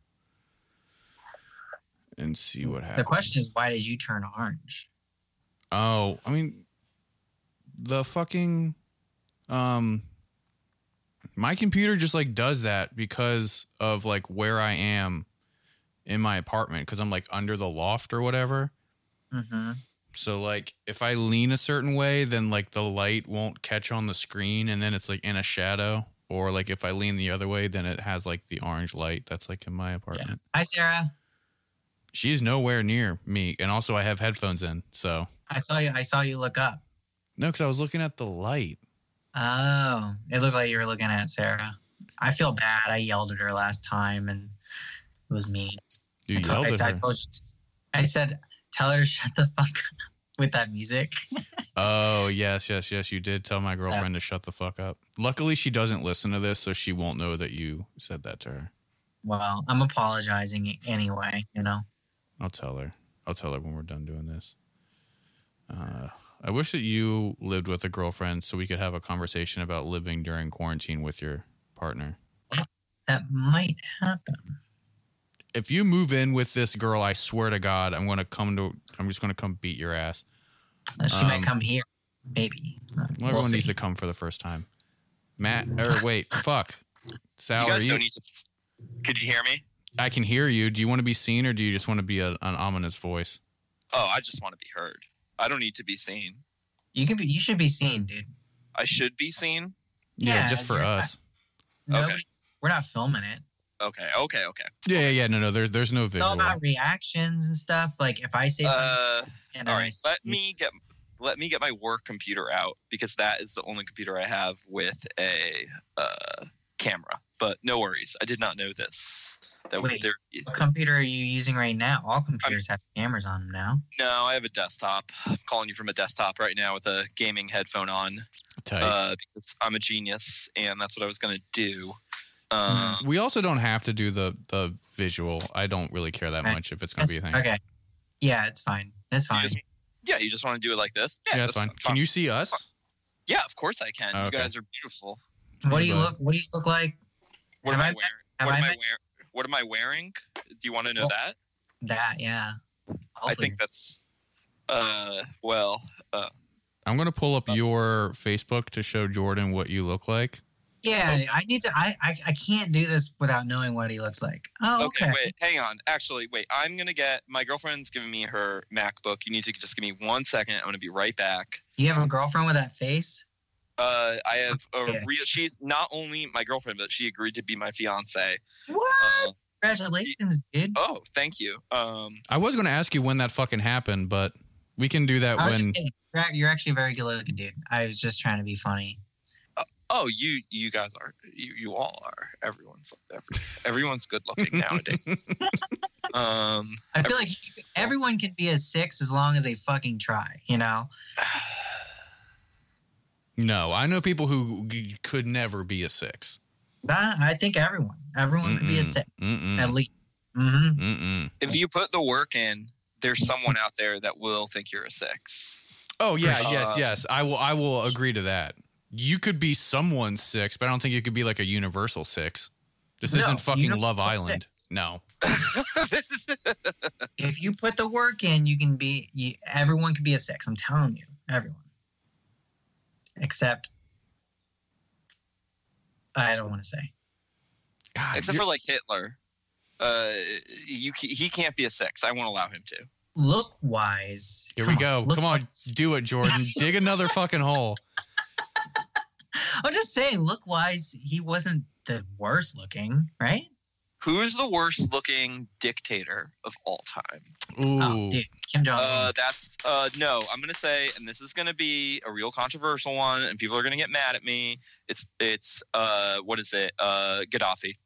and see what happens. The question is, why did you turn orange? Oh, I mean, the fucking, um, my computer just like does that because of like where I am in my apartment because I'm like under the loft or whatever. Mm-hmm. So like if I lean a certain way, then like the light won't catch on the screen and then it's like in a shadow. Or like if I lean the other way, then it has like the orange light that's like in my apartment. Hi, Sarah. She's nowhere near me, and also I have headphones in, so I saw you. I saw you look up. no, because I was looking at the light. Oh, it looked like you were looking at Sarah. I feel bad. I yelled at her last time, and it was mean. You I told, yelled I, at I her. told you. I said, "Tell her to shut the fuck up with that music." Oh yes, yes, yes. You did tell my girlfriend to shut the fuck up. Luckily, she doesn't listen to this, so she won't know that you said that to her. well, I'm apologizing anyway. You know. I'll tell her. I'll tell her when we're done doing this. Uh, I wish that you lived with a girlfriend so we could have a conversation about living during quarantine with your partner. That might happen. If you move in with this girl, I swear to God, I'm going to come to. I'm just going to come beat your ass. She Um, might come here. Maybe. Well, we'll everyone see. needs to come for the first time. Matt, or wait, fuck, Sal, you are guys you? don't need to. Could you hear me? I can hear you. Do you want to be seen, or do you just want to be a, an ominous voice? Oh, I just want to be heard. I don't need to be seen. You can be. You should be seen, dude. I should be seen. Yeah, Yeah, just for you're- us. Nobody, We're not filming it. Okay, okay, okay. Yeah, yeah, yeah. No, no. There's there's no It's visual. all about reactions and stuff. Like if I say something Uh, and I Let me get let me get my work computer out because that is the only computer I have with a uh, camera. But no worries. I did not know this. That Wait. there. What computer are you using right now? All computers have cameras on them now. No, I have a desktop. I'm calling you from a desktop right now with a gaming headphone on Tight. uh, because I'm a genius and that's what I was gonna do. Uh, we also don't have to do the the visual. I don't really care that Okay. much if it's going to be a thing. Okay. Yeah, it's fine. It's you fine. just- yeah, you just want to do it like this? Yeah, that's fine. Can you see us? Yeah, of course I can. Okay. You guys are beautiful. What do you look? What do you look like? What Have am I, I wearing? have What I am I met- wearing? What am I wearing? Do you want to know Well- that? That yeah. I Hopefully. think that's uh well uh I'm gonna pull up your Facebook to show Jordan what you look like. Yeah, I need to. I, I I can't do this without knowing what he looks like. Oh, okay. okay. wait hang on actually wait I'm gonna get my girlfriend's giving me her MacBook you need to just give me one second I'm gonna be right back You have a girlfriend with that face? Uh I have a real she's not only my girlfriend but she agreed to be my fiance What? uh, Congratulations, dude. oh thank you um I was gonna ask you when that fucking happened, but we can do that I was when. just. You're, act- you're actually very good looking, dude. I was just trying to be funny. oh you you guys are you, you all are everyone's every, everyone's good looking nowadays um I feel like everyone can be a six as long as they fucking try. You know? No, I know people who could never be a six. That, I think everyone, everyone could be a six Mm-mm. at least. hmm Mm-mm. if you put the work in there's someone out there that will think you're a six Oh yeah, Uh, yes, yes. I will. I will agree to that. You could be someone's six, but I don't think you could be like a universal six. This No, isn't fucking Love Island. six. No. If you put the work in, you can be. You, everyone can be a six. I'm telling you, everyone. Except, I don't want to say. God, except you're- for like Hitler. Uh, you he can't be a six. I won't allow him to. Look wise. here we go. Come on, do it, Jordan. Dig another fucking hole. I'm just saying, look wise, he wasn't the worst looking, right? Who's the worst looking dictator of all time? Ooh. Oh, dude, Kim Jong Un. Uh, that's uh, no. I'm gonna say, and this is gonna be a real controversial one, and people are gonna get mad at me. It's it's uh, what is it? Uh, Gaddafi.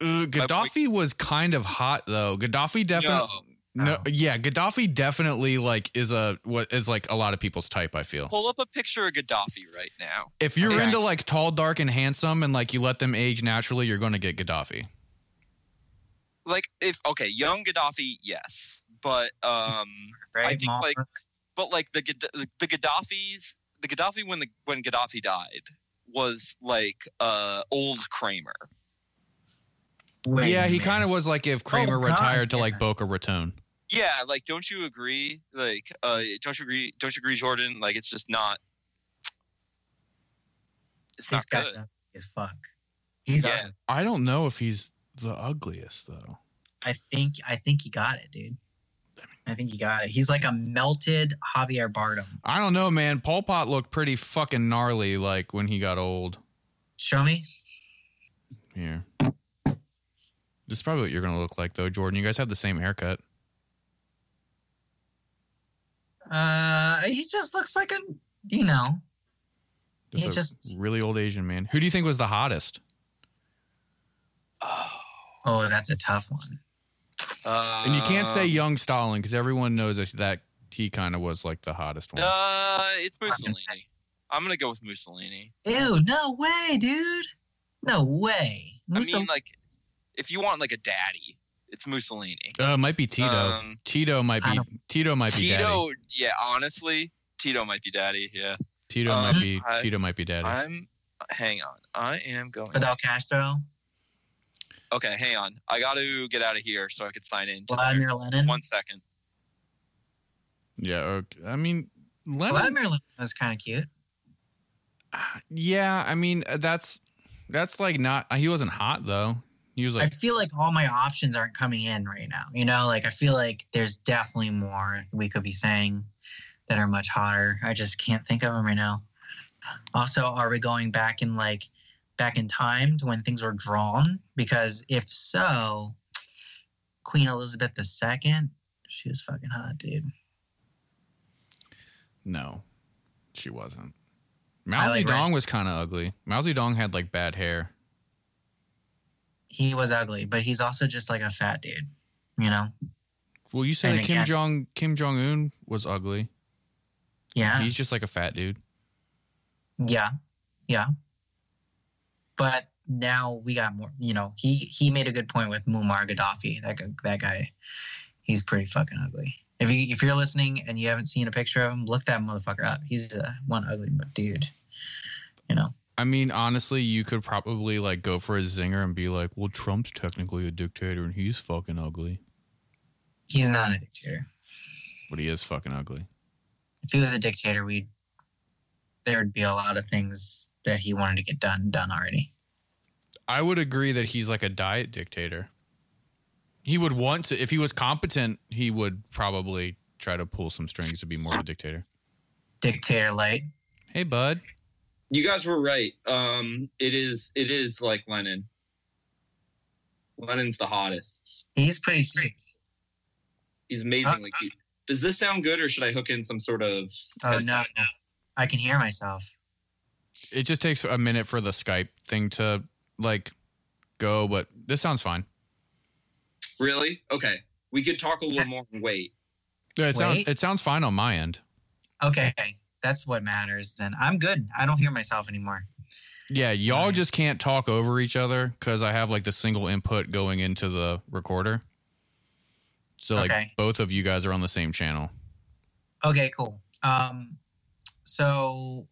Uh, Gaddafi was kind of hot though. Gaddafi definitely. No. No, No. yeah, Gaddafi definitely like is a what is like a lot of people's type. I feel. Pull up a picture of Gaddafi right now. If you're Okay. into like tall, dark, and handsome, and like you let them age naturally, you're going to get Gaddafi. Like if okay, young Gaddafi, yes, but um. I think, Mom? like, but like the Gad- the Gaddafi's the Gaddafi when the when Gaddafi died was like uh old Kramer. Wait yeah, he kind of was like if Kramer Oh, God, retired to yeah. like Boca Raton. Yeah, like don't you agree? Like uh don't you agree don't you agree Jordan? Like it's just not it's This not guy good. is fuck. He's Yeah. ugly. I don't know if he's the ugliest though. I think I think he got it, dude. I think he got it. He's like a melted Javier Bardem. I don't know, man. Pol Pot looked pretty fucking gnarly like when he got old. Show me. Here. This is probably what you're gonna look like though, Jordan. You guys have the same haircut. Uh, he just looks like a, you know, Just He a just- really old Asian man. Who do you think was the hottest? Oh, oh, that's a tough one. uh, And you can't say young Stalin because everyone knows that, that he kind of was like the hottest one. Uh, it's Mussolini. I'm gonna go with Mussolini. Ew, no way, dude. No way. I mean, like, if you want like a daddy, it's Mussolini. Uh, it might be Tito. Um, Tito might be Tito might be daddy. Tito, yeah, honestly, Tito might be daddy. Yeah, Tito um, might be I- Tito might be daddy. I'm. Hang on, I am going. Fidel Castro, Okay, hang on. I got to get out of here so I can sign in. Vladimir. Lenin. One second. yeah, okay. I mean Lenin. Vladimir Lenin was kind of cute. Yeah, I mean uh, that's that's like not. He wasn't hot though. He was I feel like all my options aren't coming in right now. You know, like I feel like there's definitely more we could be saying that are much hotter. I just can't think of them right now. Also, are we going back in like back in time to when things were drawn? Because if so, Queen Elizabeth II, she was fucking hot, dude. no, she wasn't. I Mao Zedong Rex. was kind of ugly. Mao Zedong had like bad hair. He was ugly, but he's also just like a fat dude. You know? Well, you said And that Kim again- Jong Kim Jong Un was ugly. Yeah. He's just like a fat dude. Yeah, yeah. But now we got more. You know, he he made a good point with Muammar Gaddafi. That guy, that guy, he's pretty fucking ugly. If you if you're listening and you haven't seen a picture of him, look that motherfucker up. He's uh, one ugly dude. You know, I mean, honestly, you could probably like go for a zinger and be like, "Well, Trump's technically a dictator and he's fucking ugly." He's not a dictator. But he is fucking ugly. If he was a dictator, we'd there would be a lot of things that he wanted to get done done already. I would agree that he's like a diet dictator. He would want to, if he was competent, he would probably try to pull some strings to be more of a dictator. Dictator light. Hey, bud. You guys were right. Um, it is it is like Lenin. Lenin's the hottest. He's pretty cute. He's amazingly cute. Does this sound good, or should I hook in some sort of? Oh no, no. I can hear myself. It just takes a minute for the Skype thing to like go, but this sounds fine. Really? Okay. We could talk a little more and wait. Yeah, it sounds Wait. it sounds fine on my end. Okay, that's what matters. Then I'm good. I don't hear myself anymore. Yeah, y'all Fine. just can't talk over each other because I have like the single input going into the recorder. So like Okay. both of you guys are on the same channel. Okay, cool. Um, so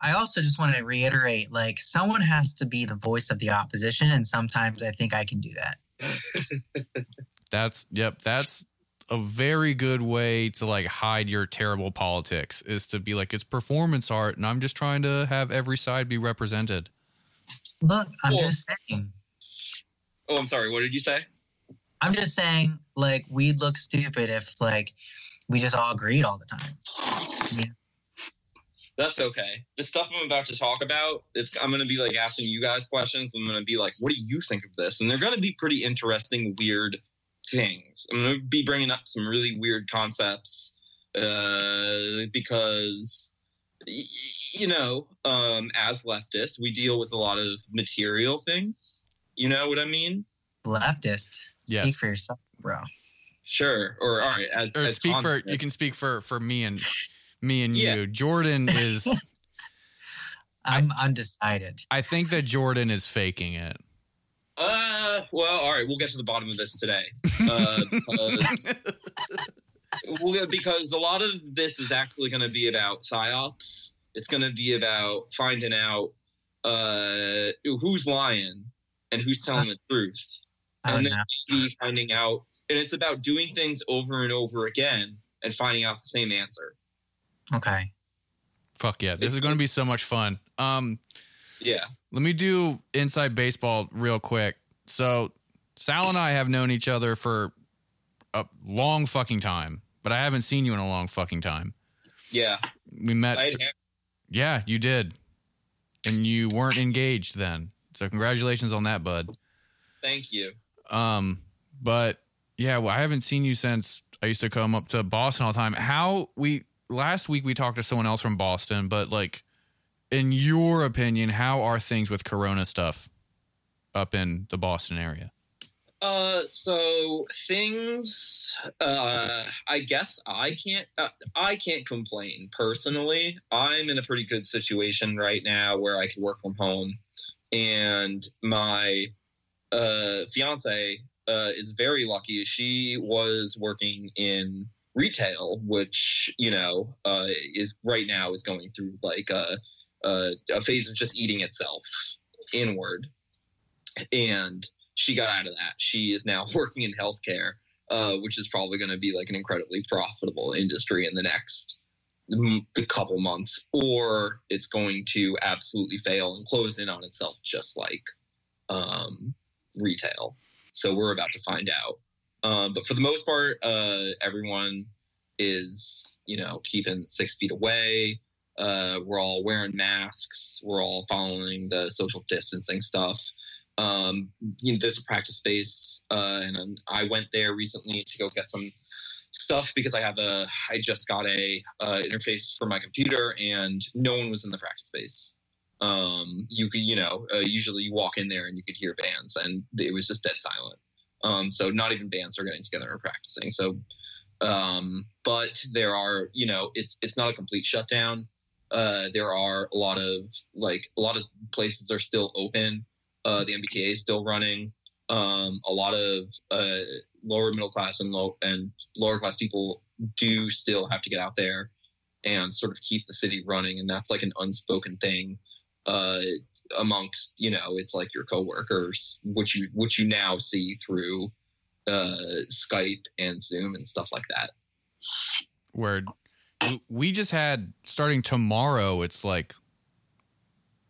I also just want to reiterate, like, someone has to be the voice of the opposition, and sometimes I think I can do that. That's yep, that's a very good way to like hide your terrible politics is to be like it's performance art and I'm just trying to have every side be represented. Look, I'm Cool. just saying. Oh, I'm sorry. What did you say? I'm just saying, like, we'd look stupid if, like, we just all agreed all the time. yeah. That's okay. The stuff I'm about to talk about, it's I'm gonna be like asking you guys questions. I'm gonna be like, what do you think of this? And they're gonna be pretty interesting, weird things. I'm gonna be bringing up some really weird concepts uh, because y- you know, um, as leftists, we deal with a lot of material things. You know what I mean? Leftist. Speak Yes. for yourself, bro. Sure. Or all right. As, Or as speak for you can speak for for me and me and Yeah. you. Jordan is I'm undecided. I think that Jordan is faking it. Uh, well, all right. We'll get to the bottom of this today. Uh, because, well, because a lot of this is actually going to be about psyops. It's going to be about finding out uh, who's lying and who's telling the truth, I and then know. maybe finding out. And it's about doing things over and over again and finding out the same answer. Okay. Fuck yeah. This is gonna be so much fun. Um Yeah. Let me do inside baseball real quick. So, Sal and I have known each other for a long fucking time, but I haven't seen you in a long fucking time. Yeah. We met. Had yeah, you did. And you weren't engaged then. So, congratulations on that, bud. Thank you. Um, but yeah, well, I haven't seen you since I used to come up to Boston all the time. How we last week we talked to someone else from Boston, but like in your opinion, how are things with corona stuff up in the Boston area? Uh, so things. Uh, I guess I can't. Uh, I can't complain personally. I'm in a pretty good situation right now where I can work from home, and my uh fiance uh is very lucky. She was working in retail, which you know uh is right now is going through like a a, a phase of just eating itself inward, and she got out of that. She is now working in healthcare, uh, which is probably going to be like an incredibly profitable industry in the next the couple months, or it's going to absolutely fail and close in on itself, just like um, retail. So we're about to find out. Um, but for the most part, uh, everyone is you know keeping six feet away. Uh, we're all wearing masks. We're all following the social distancing stuff um, you know, there's a practice space, uh, and I went there recently to go get some stuff because I have a, I just got a uh, interface for my computer, and no one was in the practice space. Um, you could, you know, uh, usually you walk in there and you could hear bands, and it was just dead silent. Um, so not even bands are getting together and practicing. So, um, but there are, you know, it's it's not a complete shutdown. Uh, there are a lot of like a lot of places are still open uh, the MBTA is still running. Um, a lot of uh, lower middle class and low and lower class people do still have to get out there and sort of keep the city running, and that's like an unspoken thing uh, amongst you know it's like your coworkers, which you which you now see through uh, Skype and Zoom and stuff like that. Where we just had starting tomorrow, it's like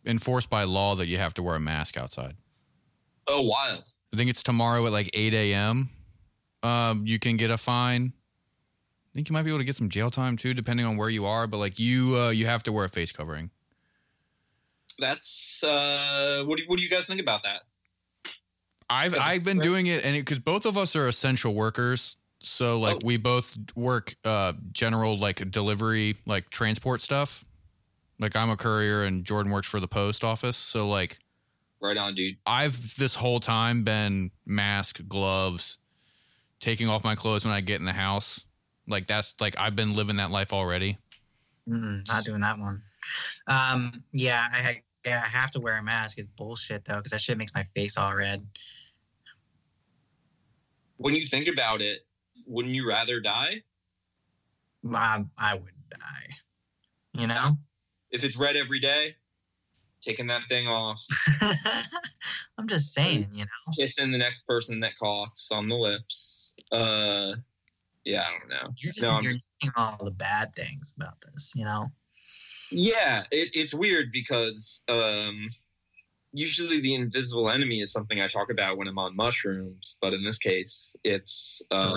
enforced by law that you have to wear a mask outside. Oh, wild! I think it's tomorrow at like 8 a.m. Um, you can get a fine. I think you might be able to get some jail time too, depending on where you are. But like you, uh, you have to wear a face covering. That's uh, what do what do you guys think about that? I've I've been doing it, and because both of us are essential workers, so like Oh. we both work uh general like delivery like transport stuff. Like I'm a courier, and Jordan works for the post office. So like Right on, dude. I've this whole time been mask, gloves, taking off my clothes when I get in the house. Like that's like I've been living that life already. Mm, not doing that one. Um, yeah, I yeah, I have to wear a mask. It's bullshit though, because that shit makes my face all red. When you think about it, wouldn't you rather die I, I would die. You know. if it's red every day? Taking that thing off, I'm just saying, you know. kissing the next person that coughs on the lips. Uh, yeah, I don't know. You're just No, you're seeing all the bad things about this, you know. Yeah, it, it's weird because um, usually the invisible enemy is something I talk about when I'm on mushrooms, but in this case, it's uh,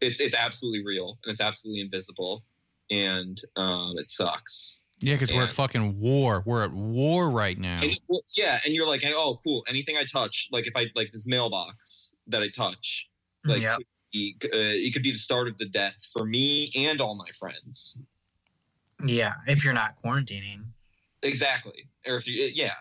it's it's absolutely real and it's absolutely invisible, and um, it sucks. Yeah, because we're at fucking war. We're at war right now. And, well, yeah, and you're like, oh, cool. Anything I touch, like if I like this mailbox that I touch, like Yep. could be, uh, it could be the start of the death for me and all my friends. Yeah, if you're not quarantining. Exactly. Or if you, yeah.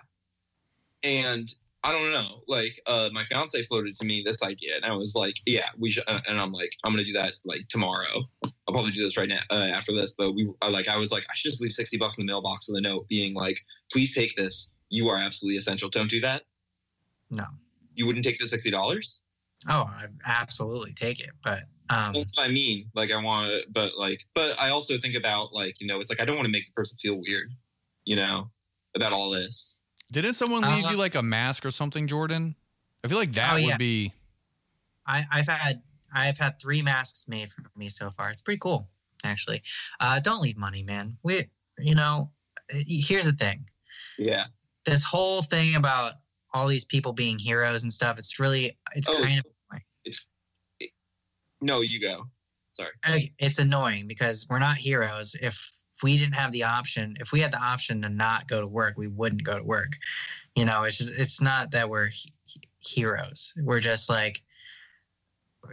And I don't know. Like, uh, my fiance floated to me this idea, and I was like, yeah, we should. Uh, and I'm like, I'm gonna do that like tomorrow. I'll probably do this right now uh, after this. But we, I, like, I was like, I should just leave sixty bucks in the mailbox with a note being like, please take this. You are absolutely essential. Don't do that. No. You wouldn't take the sixty dollars. Oh, I absolutely take it, but um, That's what I mean. Like, I want to, but like, but I also think about like, you know, it's like I don't want to make the person feel weird, you know, about all this. Didn't someone leave Uh, you like a mask or something, Jordan? I feel like that Oh, yeah. would be. I, I've had I've had three masks made for me so far. It's pretty cool, actually. Uh, don't leave money, man. We, you know, uh, here's the thing. Yeah. This whole thing about all these people being heroes and stuff. It's really it's Oh, kind of No, you go. Sorry. it's annoying because we're not heroes. If we didn't have the option, if we had the option to not go to work, we wouldn't go to work. You know, it's just it's not that we're he- heroes. We're just like,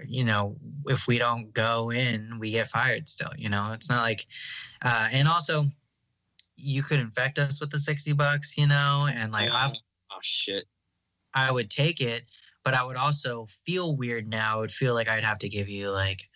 you know, if we don't go in, we get fired. Still, you know, it's not like, uh, and also, you could infect us with the sixty bucks, you know, and like. I've oh shit. I would take it, but I would also feel weird now. I would feel like I'd have to give you like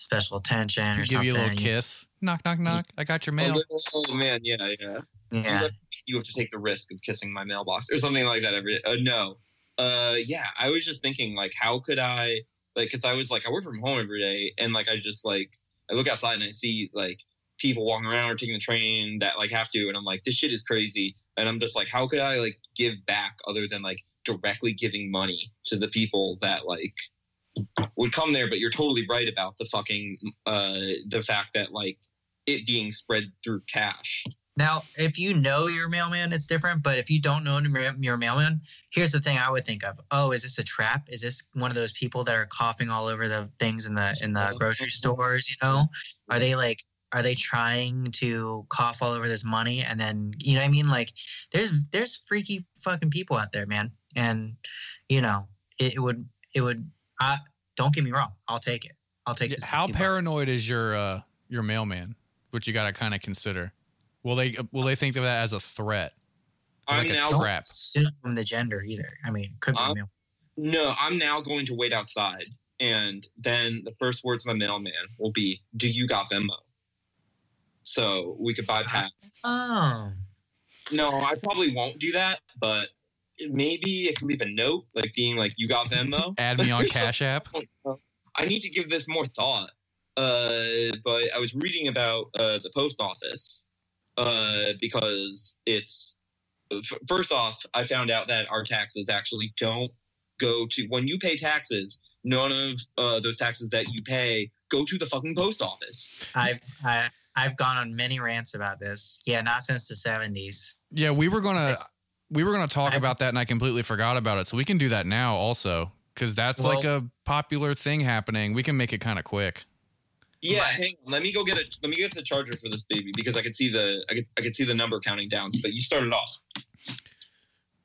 special attention or Give something. you a little kiss. Knock, knock, knock. I got your mail. Oh, oh, man, yeah, yeah. Yeah. You have to take the risk of kissing my mailbox or something like that every uh, no. Uh yeah, I was just thinking like how could I like cuz I was like I work from home every day and like I just like I look outside and I see like people walking around or taking the train that like have to and I'm like this shit is crazy and I'm just like how could I like give back other than like directly giving money to the people that like would come there but you're totally right about the fucking uh the fact that like it being spread through cash Now, if you know your mailman, it's different. But if you don't know your mailman, here's the thing I would think of: Oh, is this a trap? Is this one of those people that are coughing all over the things in the in the grocery stores? You know, are they like? Are they trying to cough all over this money and then you know what I mean? Like, there's there's freaky fucking people out there, man. And you know, it, it would it would. I don't get me wrong. I'll take it. I'll take. Yeah, the How 60 bucks. paranoid is your uh your mailman? Which you got to kind of consider. Will they will they think of that as a threat? I'm Like a now trap. Crap. assume the gender either. I mean, could be male. no, I'm now going to wait outside, and then the first words of my mailman will be, "Do you got Venmo?" So we could bypass. Oh, No, I probably won't do that, but maybe I could leave a note, like being like, "You got Venmo." Add me on Cash App. I need to give this more thought. Uh, but I was reading about uh, the post office uh, because it's f- first off, I found out that our taxes actually don't go to when you pay taxes. none of uh, those taxes that you pay go to the fucking post office. I've I, I've gone on many rants about this. Yeah, not since the seventies. Yeah, we were gonna Yes. We were gonna talk I- about that, and I completely forgot about it. So we can do that now, also, because that's like a popular thing happening. We can make it kind of quick. Yeah, Right. hang on. Let me go get it. Let me get the charger for this baby because I could see the I could I could see the number counting down. But you started off.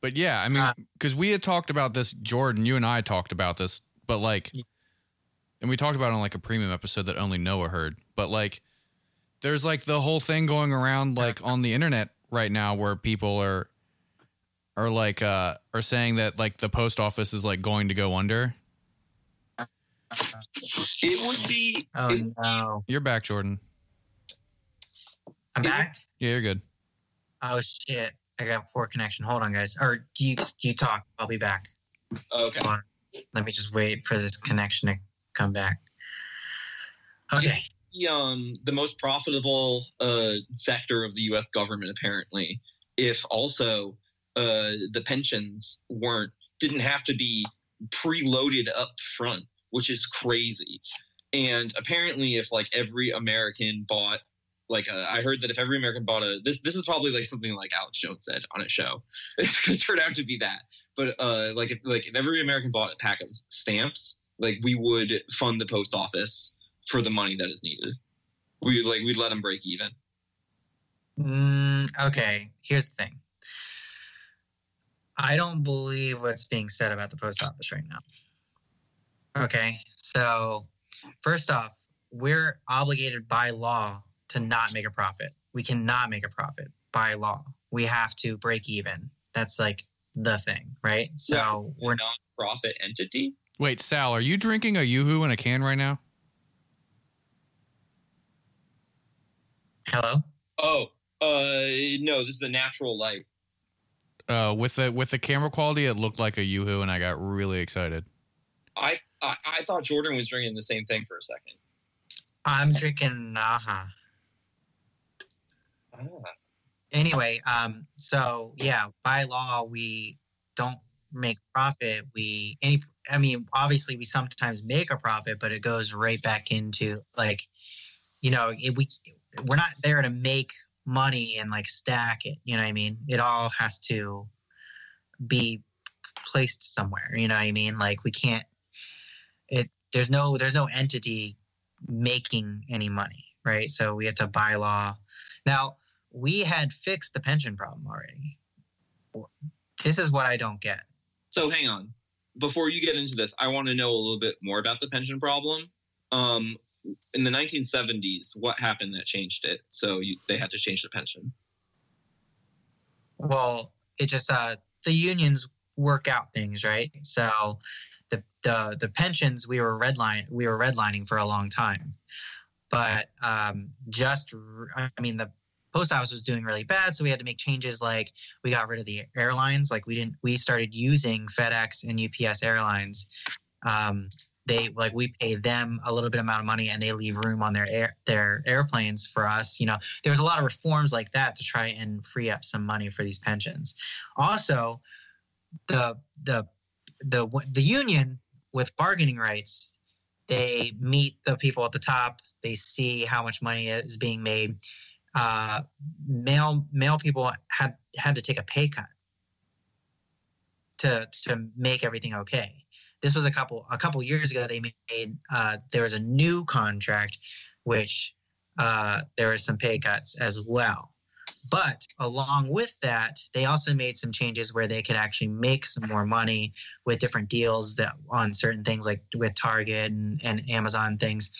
But yeah, I mean, Uh, because we had talked about this, Jordan. You and I talked about this, but like, Yeah. and we talked about it on like a premium episode that only Noah heard. But like, there's like the whole thing going around like on the internet right now where people are are like uh are saying that like the post office is like going to go under. It would be. Oh it- no, You're back, Jordan. I'm back. Yeah, you're good. Oh shit, I got poor connection. Hold on, guys. Or do you do you talk? I'll be back. okay. Let me just wait for this connection to come back. Okay. the, um the most profitable uh sector of the U.S. government apparently. If also uh the pensions weren't didn't have to be preloaded up front, which is crazy. And apparently, if like every American bought like uh, I heard that if every American bought a this this is probably like something like Alex Jones said on a show. It's gonna turn out to be that. But uh like if like if every American bought a pack of stamps, like we would fund the post office for the money that is needed. We like we'd let them break even. Mm, okay. Here's the thing. I don't believe what's being said about the post office right now. Okay. So, first off, we're obligated by law to not make a profit. We cannot make a profit by law. We have to break even. That's like the thing, right? So, we're we're a non-profit entity. Wait, Sal, are you drinking a YooHoo in a can right now? hello. Oh, uh, no, this is a natural light. Uh, with the with the camera quality, it looked like a YooHoo, and I got really excited. I, I I thought Jordan was drinking the same thing for a second. I'm drinking Naha. Ah. anyway, um, so yeah, by law we don't make profit. We any, I mean, obviously we sometimes make a profit, but it goes right back into like, you know, it, we we're not there to make money and like stack it. You know what I mean? It all has to be placed somewhere. You know what I mean? Like we can't. It there's no there's no entity making any money, right? So we have to by law. Now we had fixed the pension problem already. This is what I don't get. So hang on. Before you get into this, I want to know a little bit more about the pension problem. Um, in the 1970s, what happened that changed it? So you, they had to change the pension. Well, it just uh the unions work out things, right? So the the the pensions we were redline we were redlining for a long time. But um just I mean the post office was doing really bad so we had to make changes like we got rid of the airlines like we didn't we started using FedEx and UPS airlines um they like we pay them a little bit amount of money and they leave room on their air their airplanes for us you know. There's a lot of reforms like that to try and free up some money for these pensions. Also the the the the union with bargaining rights they meet the people at the top. They see how much money is being made. Uh, mail mail people had had to take a pay cut to to make everything okay this was a couple a couple years ago they made uh, there was a new contract which uh, there was some pay cuts as well. But along with that they also made some changes where they could actually make some more money with different deals that on certain things like with target and, and amazon things.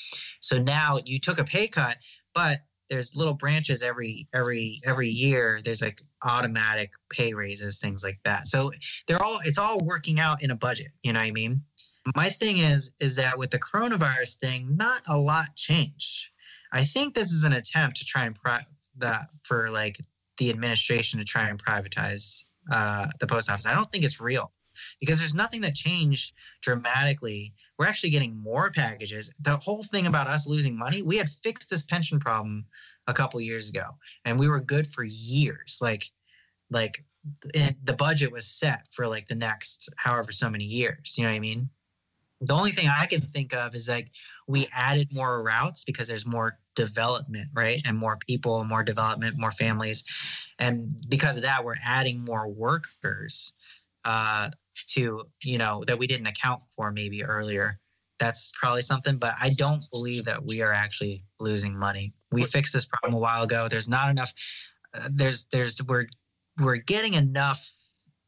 So now you took a pay cut but there's little branches every every every year. There's like automatic pay raises things like that. So they're all it's all working out in a budget you know what i mean? My thing is is that with the coronavirus thing not a lot changed. I think this is an attempt to try and pri- that for like the administration to try and privatize uh, the post office. I don't think it's real because there's nothing that changed dramatically we're actually getting more packages the whole thing about us losing money we had fixed this pension problem a couple years ago and we were good for years like like the budget was set for like the next however so many years you know what i mean The only thing I can think of is like we added more routes because there's more development, right? And more people, more development, more families. And because of that, we're adding more workers uh, to, you know, that we didn't account for maybe earlier. That's probably something, but I don't believe that we are actually losing money. We fixed this problem a while ago. There's not enough. Uh, there's, there's, we're, we're getting enough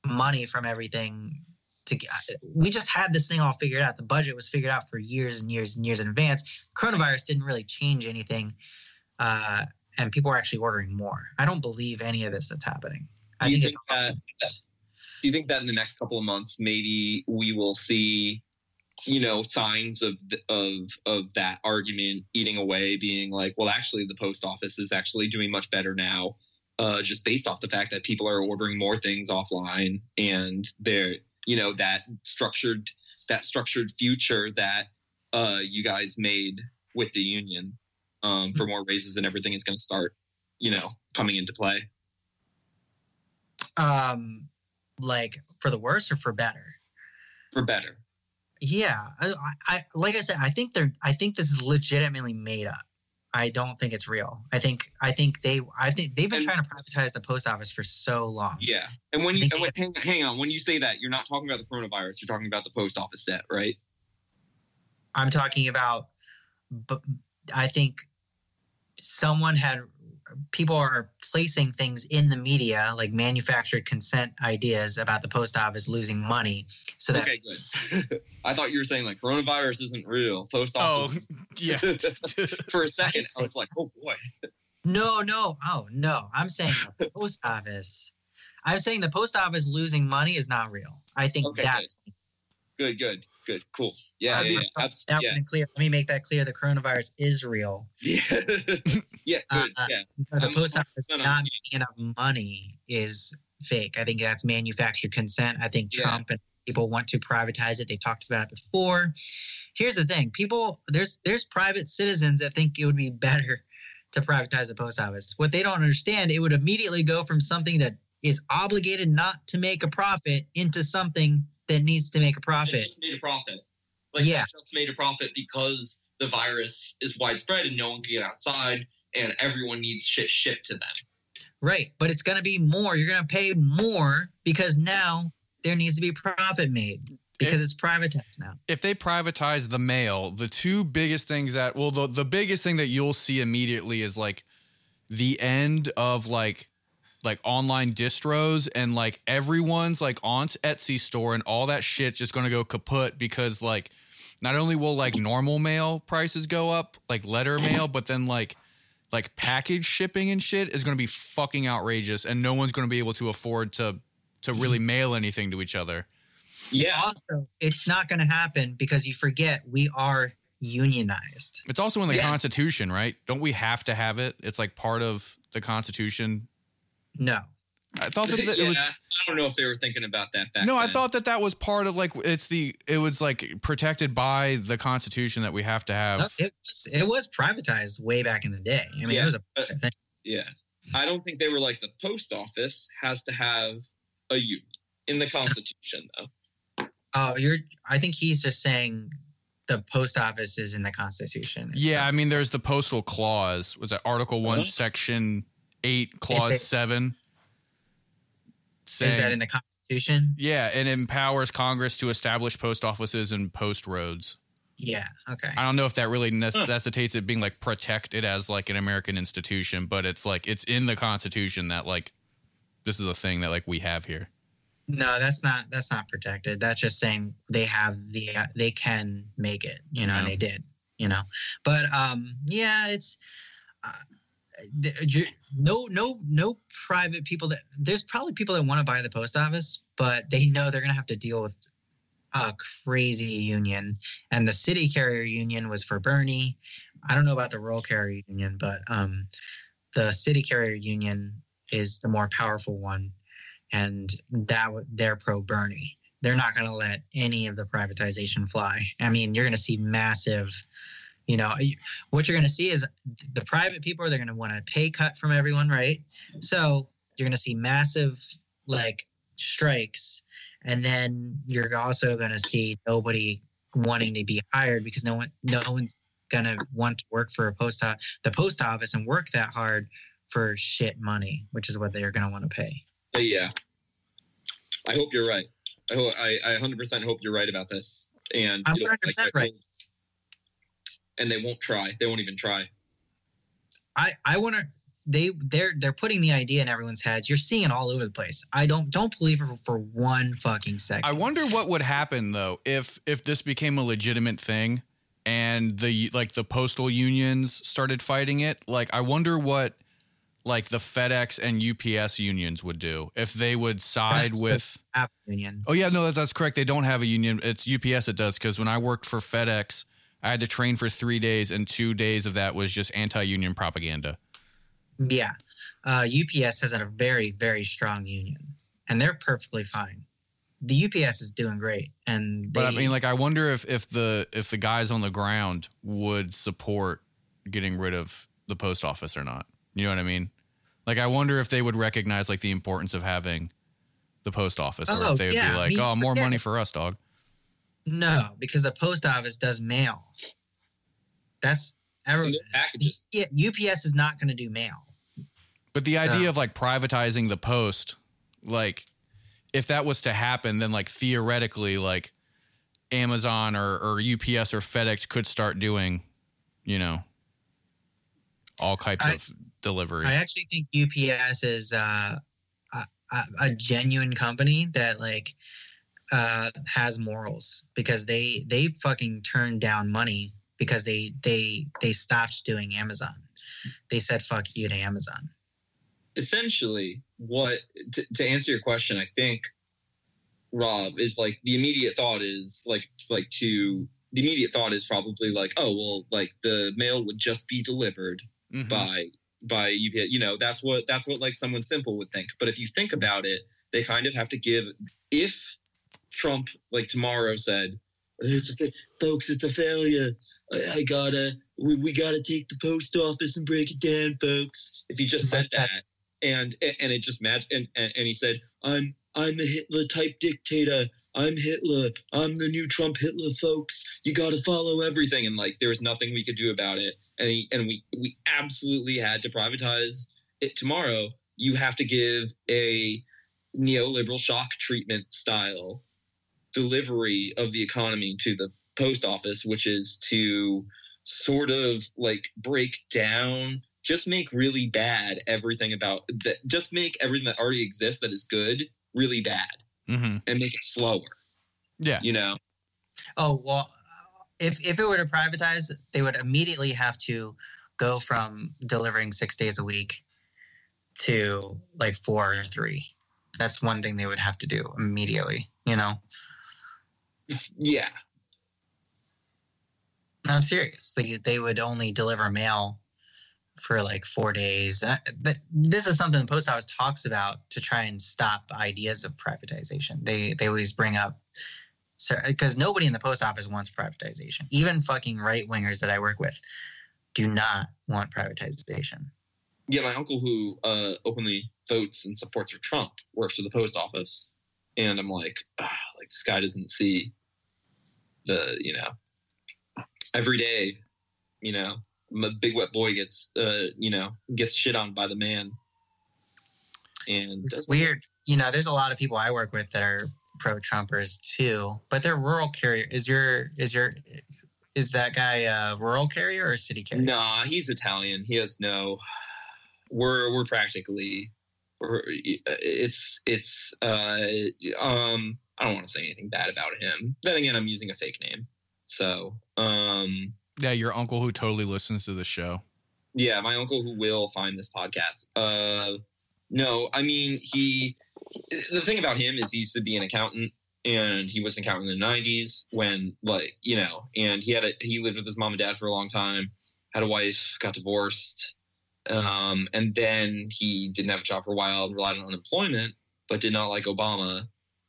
money from everything to get, we just had this thing all figured out. The budget was figured out for years and years and years in advance. Coronavirus didn't really change anything, uh, and people are actually ordering more. I don't believe any of this that's happening. I Do you think, think that? Do you think that in the next couple of months, maybe we will see, you know, signs of of of that argument eating away, being like, well, actually, the post office is actually doing much better now, uh, just based off the fact that people are ordering more things offline, and they're, you know, that structured that structured future that uh, you guys made with the union um, for more raises and everything is going to start, you know, coming into play. um, like for the worse or for better. for better. Yeah, I, I like I said, I think they're. I think this is legitimately made up. I don't think it's real. I think. I think they. I think they've been And- trying to privatize the post office for so long. Yeah, and when you and when, hang, hang on, when you say that, you're not talking about the coronavirus. You're talking about the post office debt, right? I'm talking about, but I think someone had people are placing things in the media like manufactured consent ideas about the post office losing money so that Okay, good. I thought you were saying like coronavirus isn't real. Post office. Oh, office. yeah. For a second, I was like, oh boy. no no oh no i'm saying the post office i'm saying the post office losing money is not real i think Okay, that's Good, good, good, cool. Yeah, yeah, yeah. Abs- yeah. clear let me make that clear the coronavirus is real yeah, yeah, good. Uh, yeah, the post office no, no, not making enough money is fake. I think that's manufactured consent. I think Yeah. Trump and people want to privatize it. They talked about it before. Here's the thing: people there's there's private citizens that think it would be better to privatize the post office. What they don't understand, it would immediately go from something that is obligated not to make a profit into something that needs to make a They profit. just made a profit. Like Yeah. just made a profit because the virus is widespread and no one can get outside, and everyone needs shit shipped to them. Right. But it's going to be more. You're going to pay more because now there needs to be profit made because it's privatized now. if they privatize the mail, the two biggest things that well, the the biggest thing that you'll see immediately is like the end of like like online distros and like everyone's like aunt's Etsy store and all that shit just gonna go kaput because like not only will like normal mail prices go up, like letter mail, but then like like package shipping and shit is gonna be fucking outrageous and no one's gonna be able to afford to to really mm-hmm. mail anything to each other. Yeah, Also, it's not going to happen because you forget we are unionized. It's also in the Yeah. Constitution, right? Don't we have to have it? It's like part of the Constitution. No. I thought that yeah. it was. I don't know if they were thinking about that back No, I thought that that was part of like it's the it was like protected by the Constitution that we have to have. No, it was it was privatized way back in the day. I mean, Yeah, it was a but- thing. Yeah. I don't think they were like the post office has to have a union in the Constitution, though. Oh, you're. I think he's just saying the post office is in the Constitution. It's Yeah, I mean, there's the postal clause. Was it Article One, Uh-huh. Section Eight, Clause Seven? Saying, is that in the Constitution? yeah, it empowers Congress to establish post offices and post roads. Yeah. Okay. I don't know if that really necessitates it being like protected as like an American institution, but it's like it's in the Constitution that like this is a thing that like we have here. No, that's not. That's not protected. That's just saying they have the. Uh, they can make it. You know, and they did. You know, but um, yeah, it's. Uh, no, no, no private people that there's probably people that want to buy the post office, but they know they're gonna have to deal with a crazy union. And the city carrier union was for Bernie. I don't know about the rural carrier union, but um, the city carrier union is the more powerful one and that they're pro Bernie. They're not going to let any of the privatization fly. I mean, you're going to see massive, you know, what you're going to see is the private people are they're going to want a pay cut from everyone, right? So you're going to see massive like strikes, and then you're also going to see nobody wanting to be hired because no one no one's gonna want to work for a post the post office and work that hard for shit money, which is what they're gonna want to pay. But yeah, I hope you're right. I hope I, I 100% hope you're right about this. And I'm you know, 100% I- right. And they won't try. They won't even try. I I want to. They they're they're putting the idea in everyone's heads. You're seeing it all over the place. I don't don't believe it for, for one fucking second. I wonder what would happen though if if this became a legitimate thing and the like the postal unions started fighting it. Like I wonder what like the FedEx and UPS unions would do if they would side So- with App union. Oh yeah, no, that's, that's correct. They don't have a union. It's UPS It does because when I worked for FedEx, I had to train for three days, and two days of that was just anti-union propaganda. Yeah, uh, UPS has a very very strong union, and they're perfectly fine. The UPS is doing great, and But I mean, like, I wonder if if the if the guys on the ground would support getting rid of the post office or not. You know what I mean? Like, I wonder if they would recognize like the importance of having the post office, or Oh, if they would yeah, be like, I mean, "Oh, more money for us, dog." No, because the post office does mail. That's And packages. Yeah, UPS is not going to do mail. But the So- idea of like privatizing the post, like if that was to happen, then like theoretically, like Amazon or, or UPS or FedEx could start doing, you know, all types I- of delivery. I actually think UPS is uh, a, a, a genuine company that like uh, has morals because they they fucking turned down money because they they they stopped doing Amazon. They said fuck you to Amazon. essentially what to, to answer your question i think rob is like the immediate thought is like like to the immediate thought is probably like oh well like the mail would just be delivered Mhm. by by UPS. You know, that's what that's what like someone simple would think. But if you think about it, they kind of have to give. If Trump like tomorrow said, "It's a fa- folks, it's a failure. I, I gotta we, we gotta take the post office and break it down, folks." If he just said that, and and it just matched, and, and and he said, "I'm." I'm a Hitler type dictator. I'm Hitler. I'm the new Trump Hitler, folks. You got to follow everything. And like, there was nothing we could do about it and he, and we we absolutely had to privatize it tomorrow. You have to give a neoliberal shock treatment style delivery of the economy to the post office, which is to sort of like break down, just make really bad everything about that, just make everything that already exists that is good really bad Mhm. and make it slower. Yeah. You know, Oh well, if if it were to privatize, they would immediately have to go from delivering six days a week to like four or three. That's one thing they would have to do immediately. You know, yeah, No, I'm serious. They they would only deliver mail for like four days. Uh, th- This is something the post office talks about to try and stop ideas of privatization. They they always bring up because nobody in the post office wants privatization. Even fucking right wingers that I work with do not want privatization. yeah. My uncle who uh, openly votes and supports for Trump works for the post office, and I'm like, ah, like this guy doesn't see the you know every day, you know, a big wet boy gets uh, you know gets shit on by the man, and It's weird. You know, there's a lot of people I work with that are pro Trumpers too, but they're rural carrier. Is your is your is that guy a rural carrier or a city carrier? Nah, he's Italian. He has no. We're we're practically. We're, it's it's uh um I don't want to say anything bad about him. Then again, I'm using a fake name, so um Yeah, your uncle who totally listens to the show. yeah, my uncle who will find this podcast. Uh, no, I mean he. The thing about him is he used to be an accountant, and he was an accountant in the '90s when, like, you know, and he had a he lived with his mom and dad for a long time, had a wife, got divorced, um, and then he didn't have a job for a while relied on unemployment, but did not like Obama.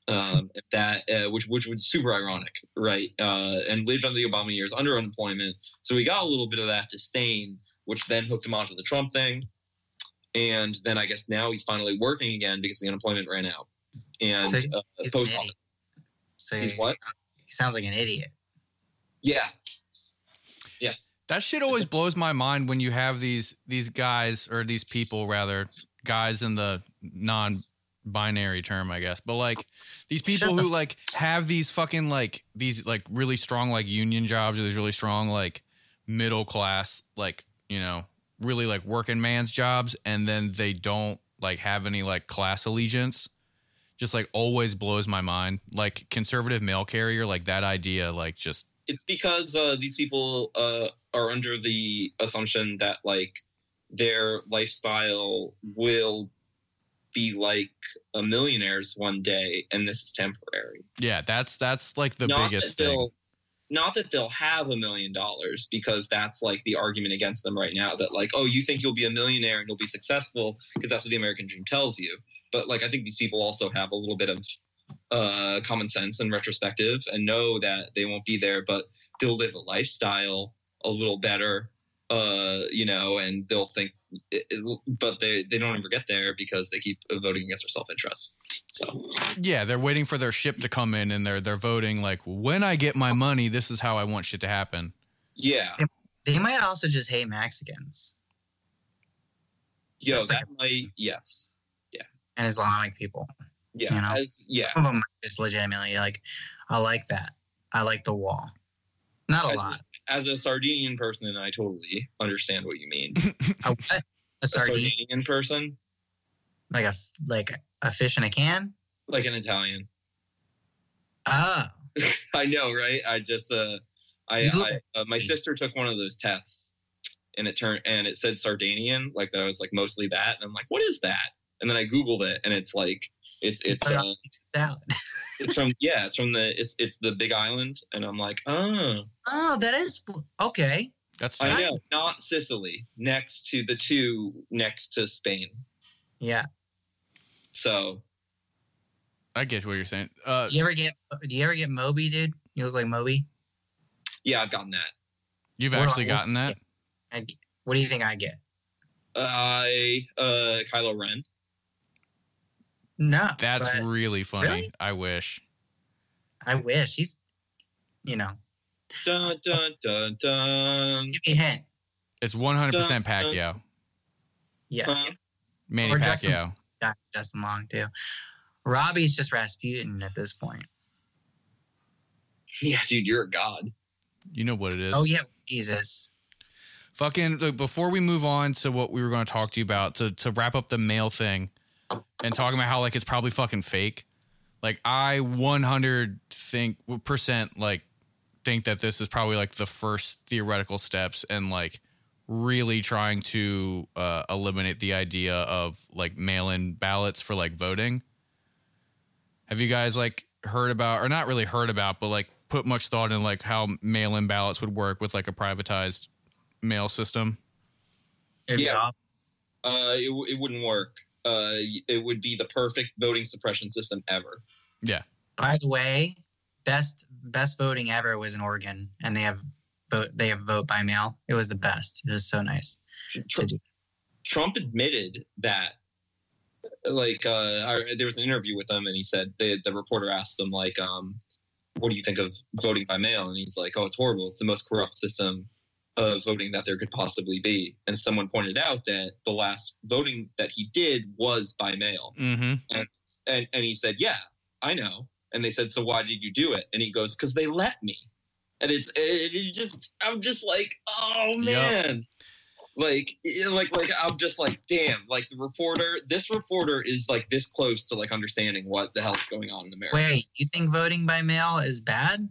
Um, that uh, which which was super ironic, right? Uh, and lived under the Obama years under unemployment, so he got a little bit of that disdain which then hooked him onto the Trump thing. And then I guess now he's finally working again because the unemployment ran out. And So he's- uh, he's post office. So He's he, what? he sounds like an idiot. Yeah, yeah. That shit always blows my mind when you have these these guys or these people rather guys in the non-binary term, I guess. But like these people Shut who like have these fucking like these like really strong like union jobs or these really strong like middle class like you know really like working man's jobs, and then they don't like have any like class allegiance. Just like always blows my mind. Like conservative mail carrier, like that idea, like just it's because uh, these people uh, are under the assumption that like their lifestyle will be like a millionaire's one day, and this is temporary. yeah, that's that's like the not biggest thing. Not that they'll have a million dollars, because that's like the argument against them right now. That like, oh, you think you'll be a millionaire and you'll be successful because that's what the American dream tells you. But like, I think these people also have a little bit of uh, common sense and retrospective, and know that they won't be there, but they'll live a lifestyle a little better, uh, you know, and they'll think. It, it- but they they don't ever get there because they keep voting against their self interests. So Yeah, they're waiting for their ship to come in and they're they're voting like when I get my money, this is how I want shit to happen. yeah, They might also just hate Mexicans yo, It's that like- might yes. Yeah, and Islamic people. Yeah, You know? as yeah, Some of them are just legitimately like, I like that. I like the wall. Not a lot. As a Sardinian person, and I totally understand what you mean. A, what? a A Sardinian person, like a f- like a fish in a can. like an Italian. Oh, I know, right? I just uh, I, I uh, my sister took one of those tests, and it turned and it said Sardinian, like that I was like mostly that, and I'm like, what is that? And then I googled it, and it's like it's it's Put uh, salad. it's from yeah, it's from the it's it's the Big Island, and I'm like, oh, Oh, that is okay. That's I know, not Sicily, next to the two next to Spain. Yeah. So I get what you're saying. Uh Do you ever get Do you ever get Moby, dude? You look like Moby. yeah, I've gotten that. you've What- actually gotten that? I, what do you think I get? I uh Kylo Ren. No, That's really funny. Really? I wish. I wish he's. You know, Dun dun dun dun. give me a hint. It's 100% Dun, dun. Yeah, Huh? Manny Or Justin- Pacquiao. that's Justin Long too. Robbie's just Rasputin at this point. Yeah, dude, you're a god. You know what it is. Oh yeah, Jesus. Fucking look, before we move on to what we were going to talk to you about to to wrap up the mail thing and talking about how like it's probably fucking fake. Like I 100 think percent like think that this is probably like the first theoretical steps and like really trying to uh, eliminate the idea of like mail-in ballots for like voting. Have you guys like heard about or not really heard about but like put much thought in like how mail-in ballots would work with like a privatized mail system? Yeah. Uh, it, w- it wouldn't work. Uh, it would be the perfect voting suppression system ever. Yeah. By the way, best best voting ever was in Oregon, and they have vote they have vote by mail. It was the best. It was so nice. Tr- to do. Trump admitted that, like, uh, I, there was an interview with him, and he said the the reporter asked him like, um, "What do you think of voting by mail?" And he's like, "Oh, it's horrible. It's the most corrupt system of voting that there could possibly be." And someone pointed out that the last voting that he did was by mail. Mm-hmm. And, and, and he said, Yeah, I know. And they said, So why did you do it? And he goes, Because they let me. And it's it, it just I'm just like, oh Yup. man. Like like like I'm just like, damn, like the reporter, this reporter is like this close to like understanding what the hell's going on in America. Wait, you think voting by mail is bad?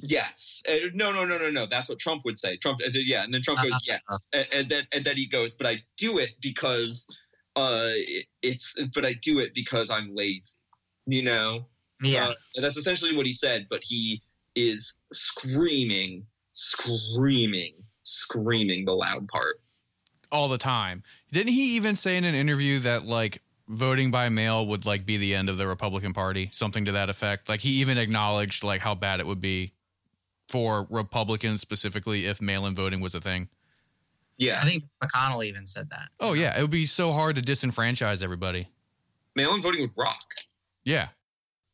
Yes. Uh, no, no, no, no, no. That's what Trump would say. Trump, uh, yeah, and then Trump goes, Uh, yes, and, and then and then he goes, but I do it because, uh, it's, but I do it because I'm lazy. You know, Yeah. Uh, that's essentially what he said, but he is screaming, screaming, screaming the loud part. all the time. Didn't he even say in an interview that like voting by mail would like be the end of the Republican Party, something to that effect? Like he even acknowledged like how bad it would be for Republicans specifically if mail-in voting was a thing. Yeah, I think McConnell even said that. Oh yeah, it would be so hard to disenfranchise everybody. mail-in voting would rock. Yeah.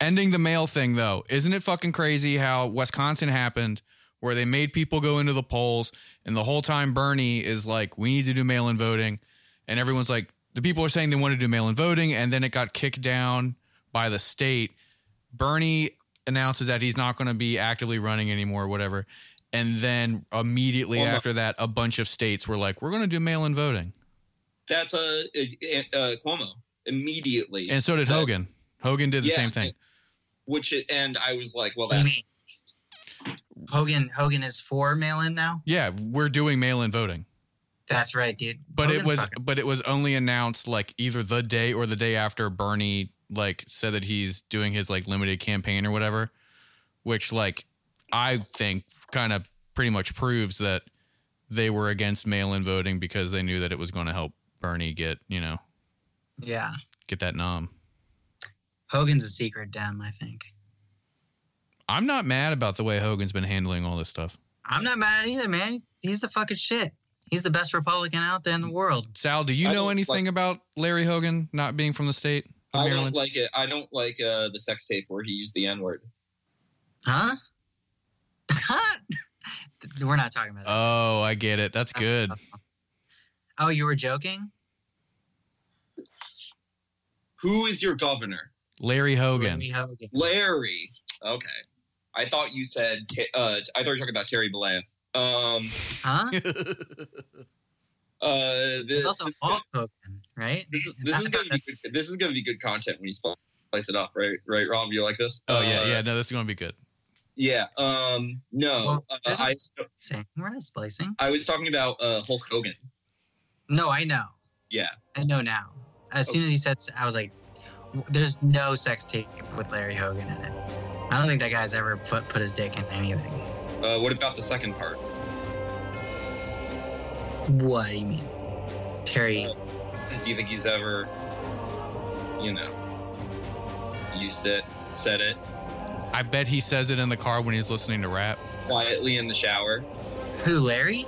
ending the mail thing though, isn't it fucking crazy how Wisconsin happened where they made people go into the polls and the whole time Bernie is like, we need to do mail in voting. And everyone's like, the people are saying they want to do mail in voting. And then it got kicked down by the state. Bernie announces that he's not going to be actively running anymore, or whatever. And then immediately Well, no. after that, a bunch of states were like, we're going to do mail in voting. That's a uh, uh, Cuomo immediately, And so did So- Hogan. Hogan did the Yeah, same thing. which it, and I was like, well, You that's Hogan Hogan is for mail in now? Yeah, we're doing mail in voting. That's right, dude. But it was fucking- but it was only announced like either the day or the day after Bernie like said that he's doing his like limited campaign or whatever, which like I think kind of pretty much proves that they were against mail-in voting because they knew that it was going to help Bernie get, you know, yeah. get that nom. Hogan's a secret dem, I think. I'm not mad about the way Hogan's been handling all this stuff. I'm not mad either, man. He's, he's the fucking shit. He's the best Republican out there in the world. Sal, do you I know don't anything about Larry Hogan not being from the state of I Maryland? don't like it. I don't like uh, the sex tape where he used the N word. Huh? Huh? We're not talking about that. oh, I get it. That's good. oh, you were joking? Who is your governor? Larry Hogan. Larry Hogan. Larry. Okay. I thought you said. Uh, I thought you were talking about Terry Bollea. Um. Huh? Uh. There's This, also Hulk Hogan, right? this, is- this is gonna be good, this is gonna be good content when you slice it up, right? Right, Rob? You like this? Oh yeah, Uh, yeah. No, this is going to be good. Yeah. Um. No. Well, uh, I splicing. We're not splicing. I was talking about uh, Hulk Hogan. No, I know. Yeah. I know now. As soon as he said, I was like, "There's no sex tape with Larry Hogan in it." I don't think that guy's ever put put his dick in anything. Uh, what about the second part? What do you mean, Terry? Do you think he's ever, you know, used it, said it I bet he says it in the car when he's listening to rap. quietly in the shower? Who, Larry?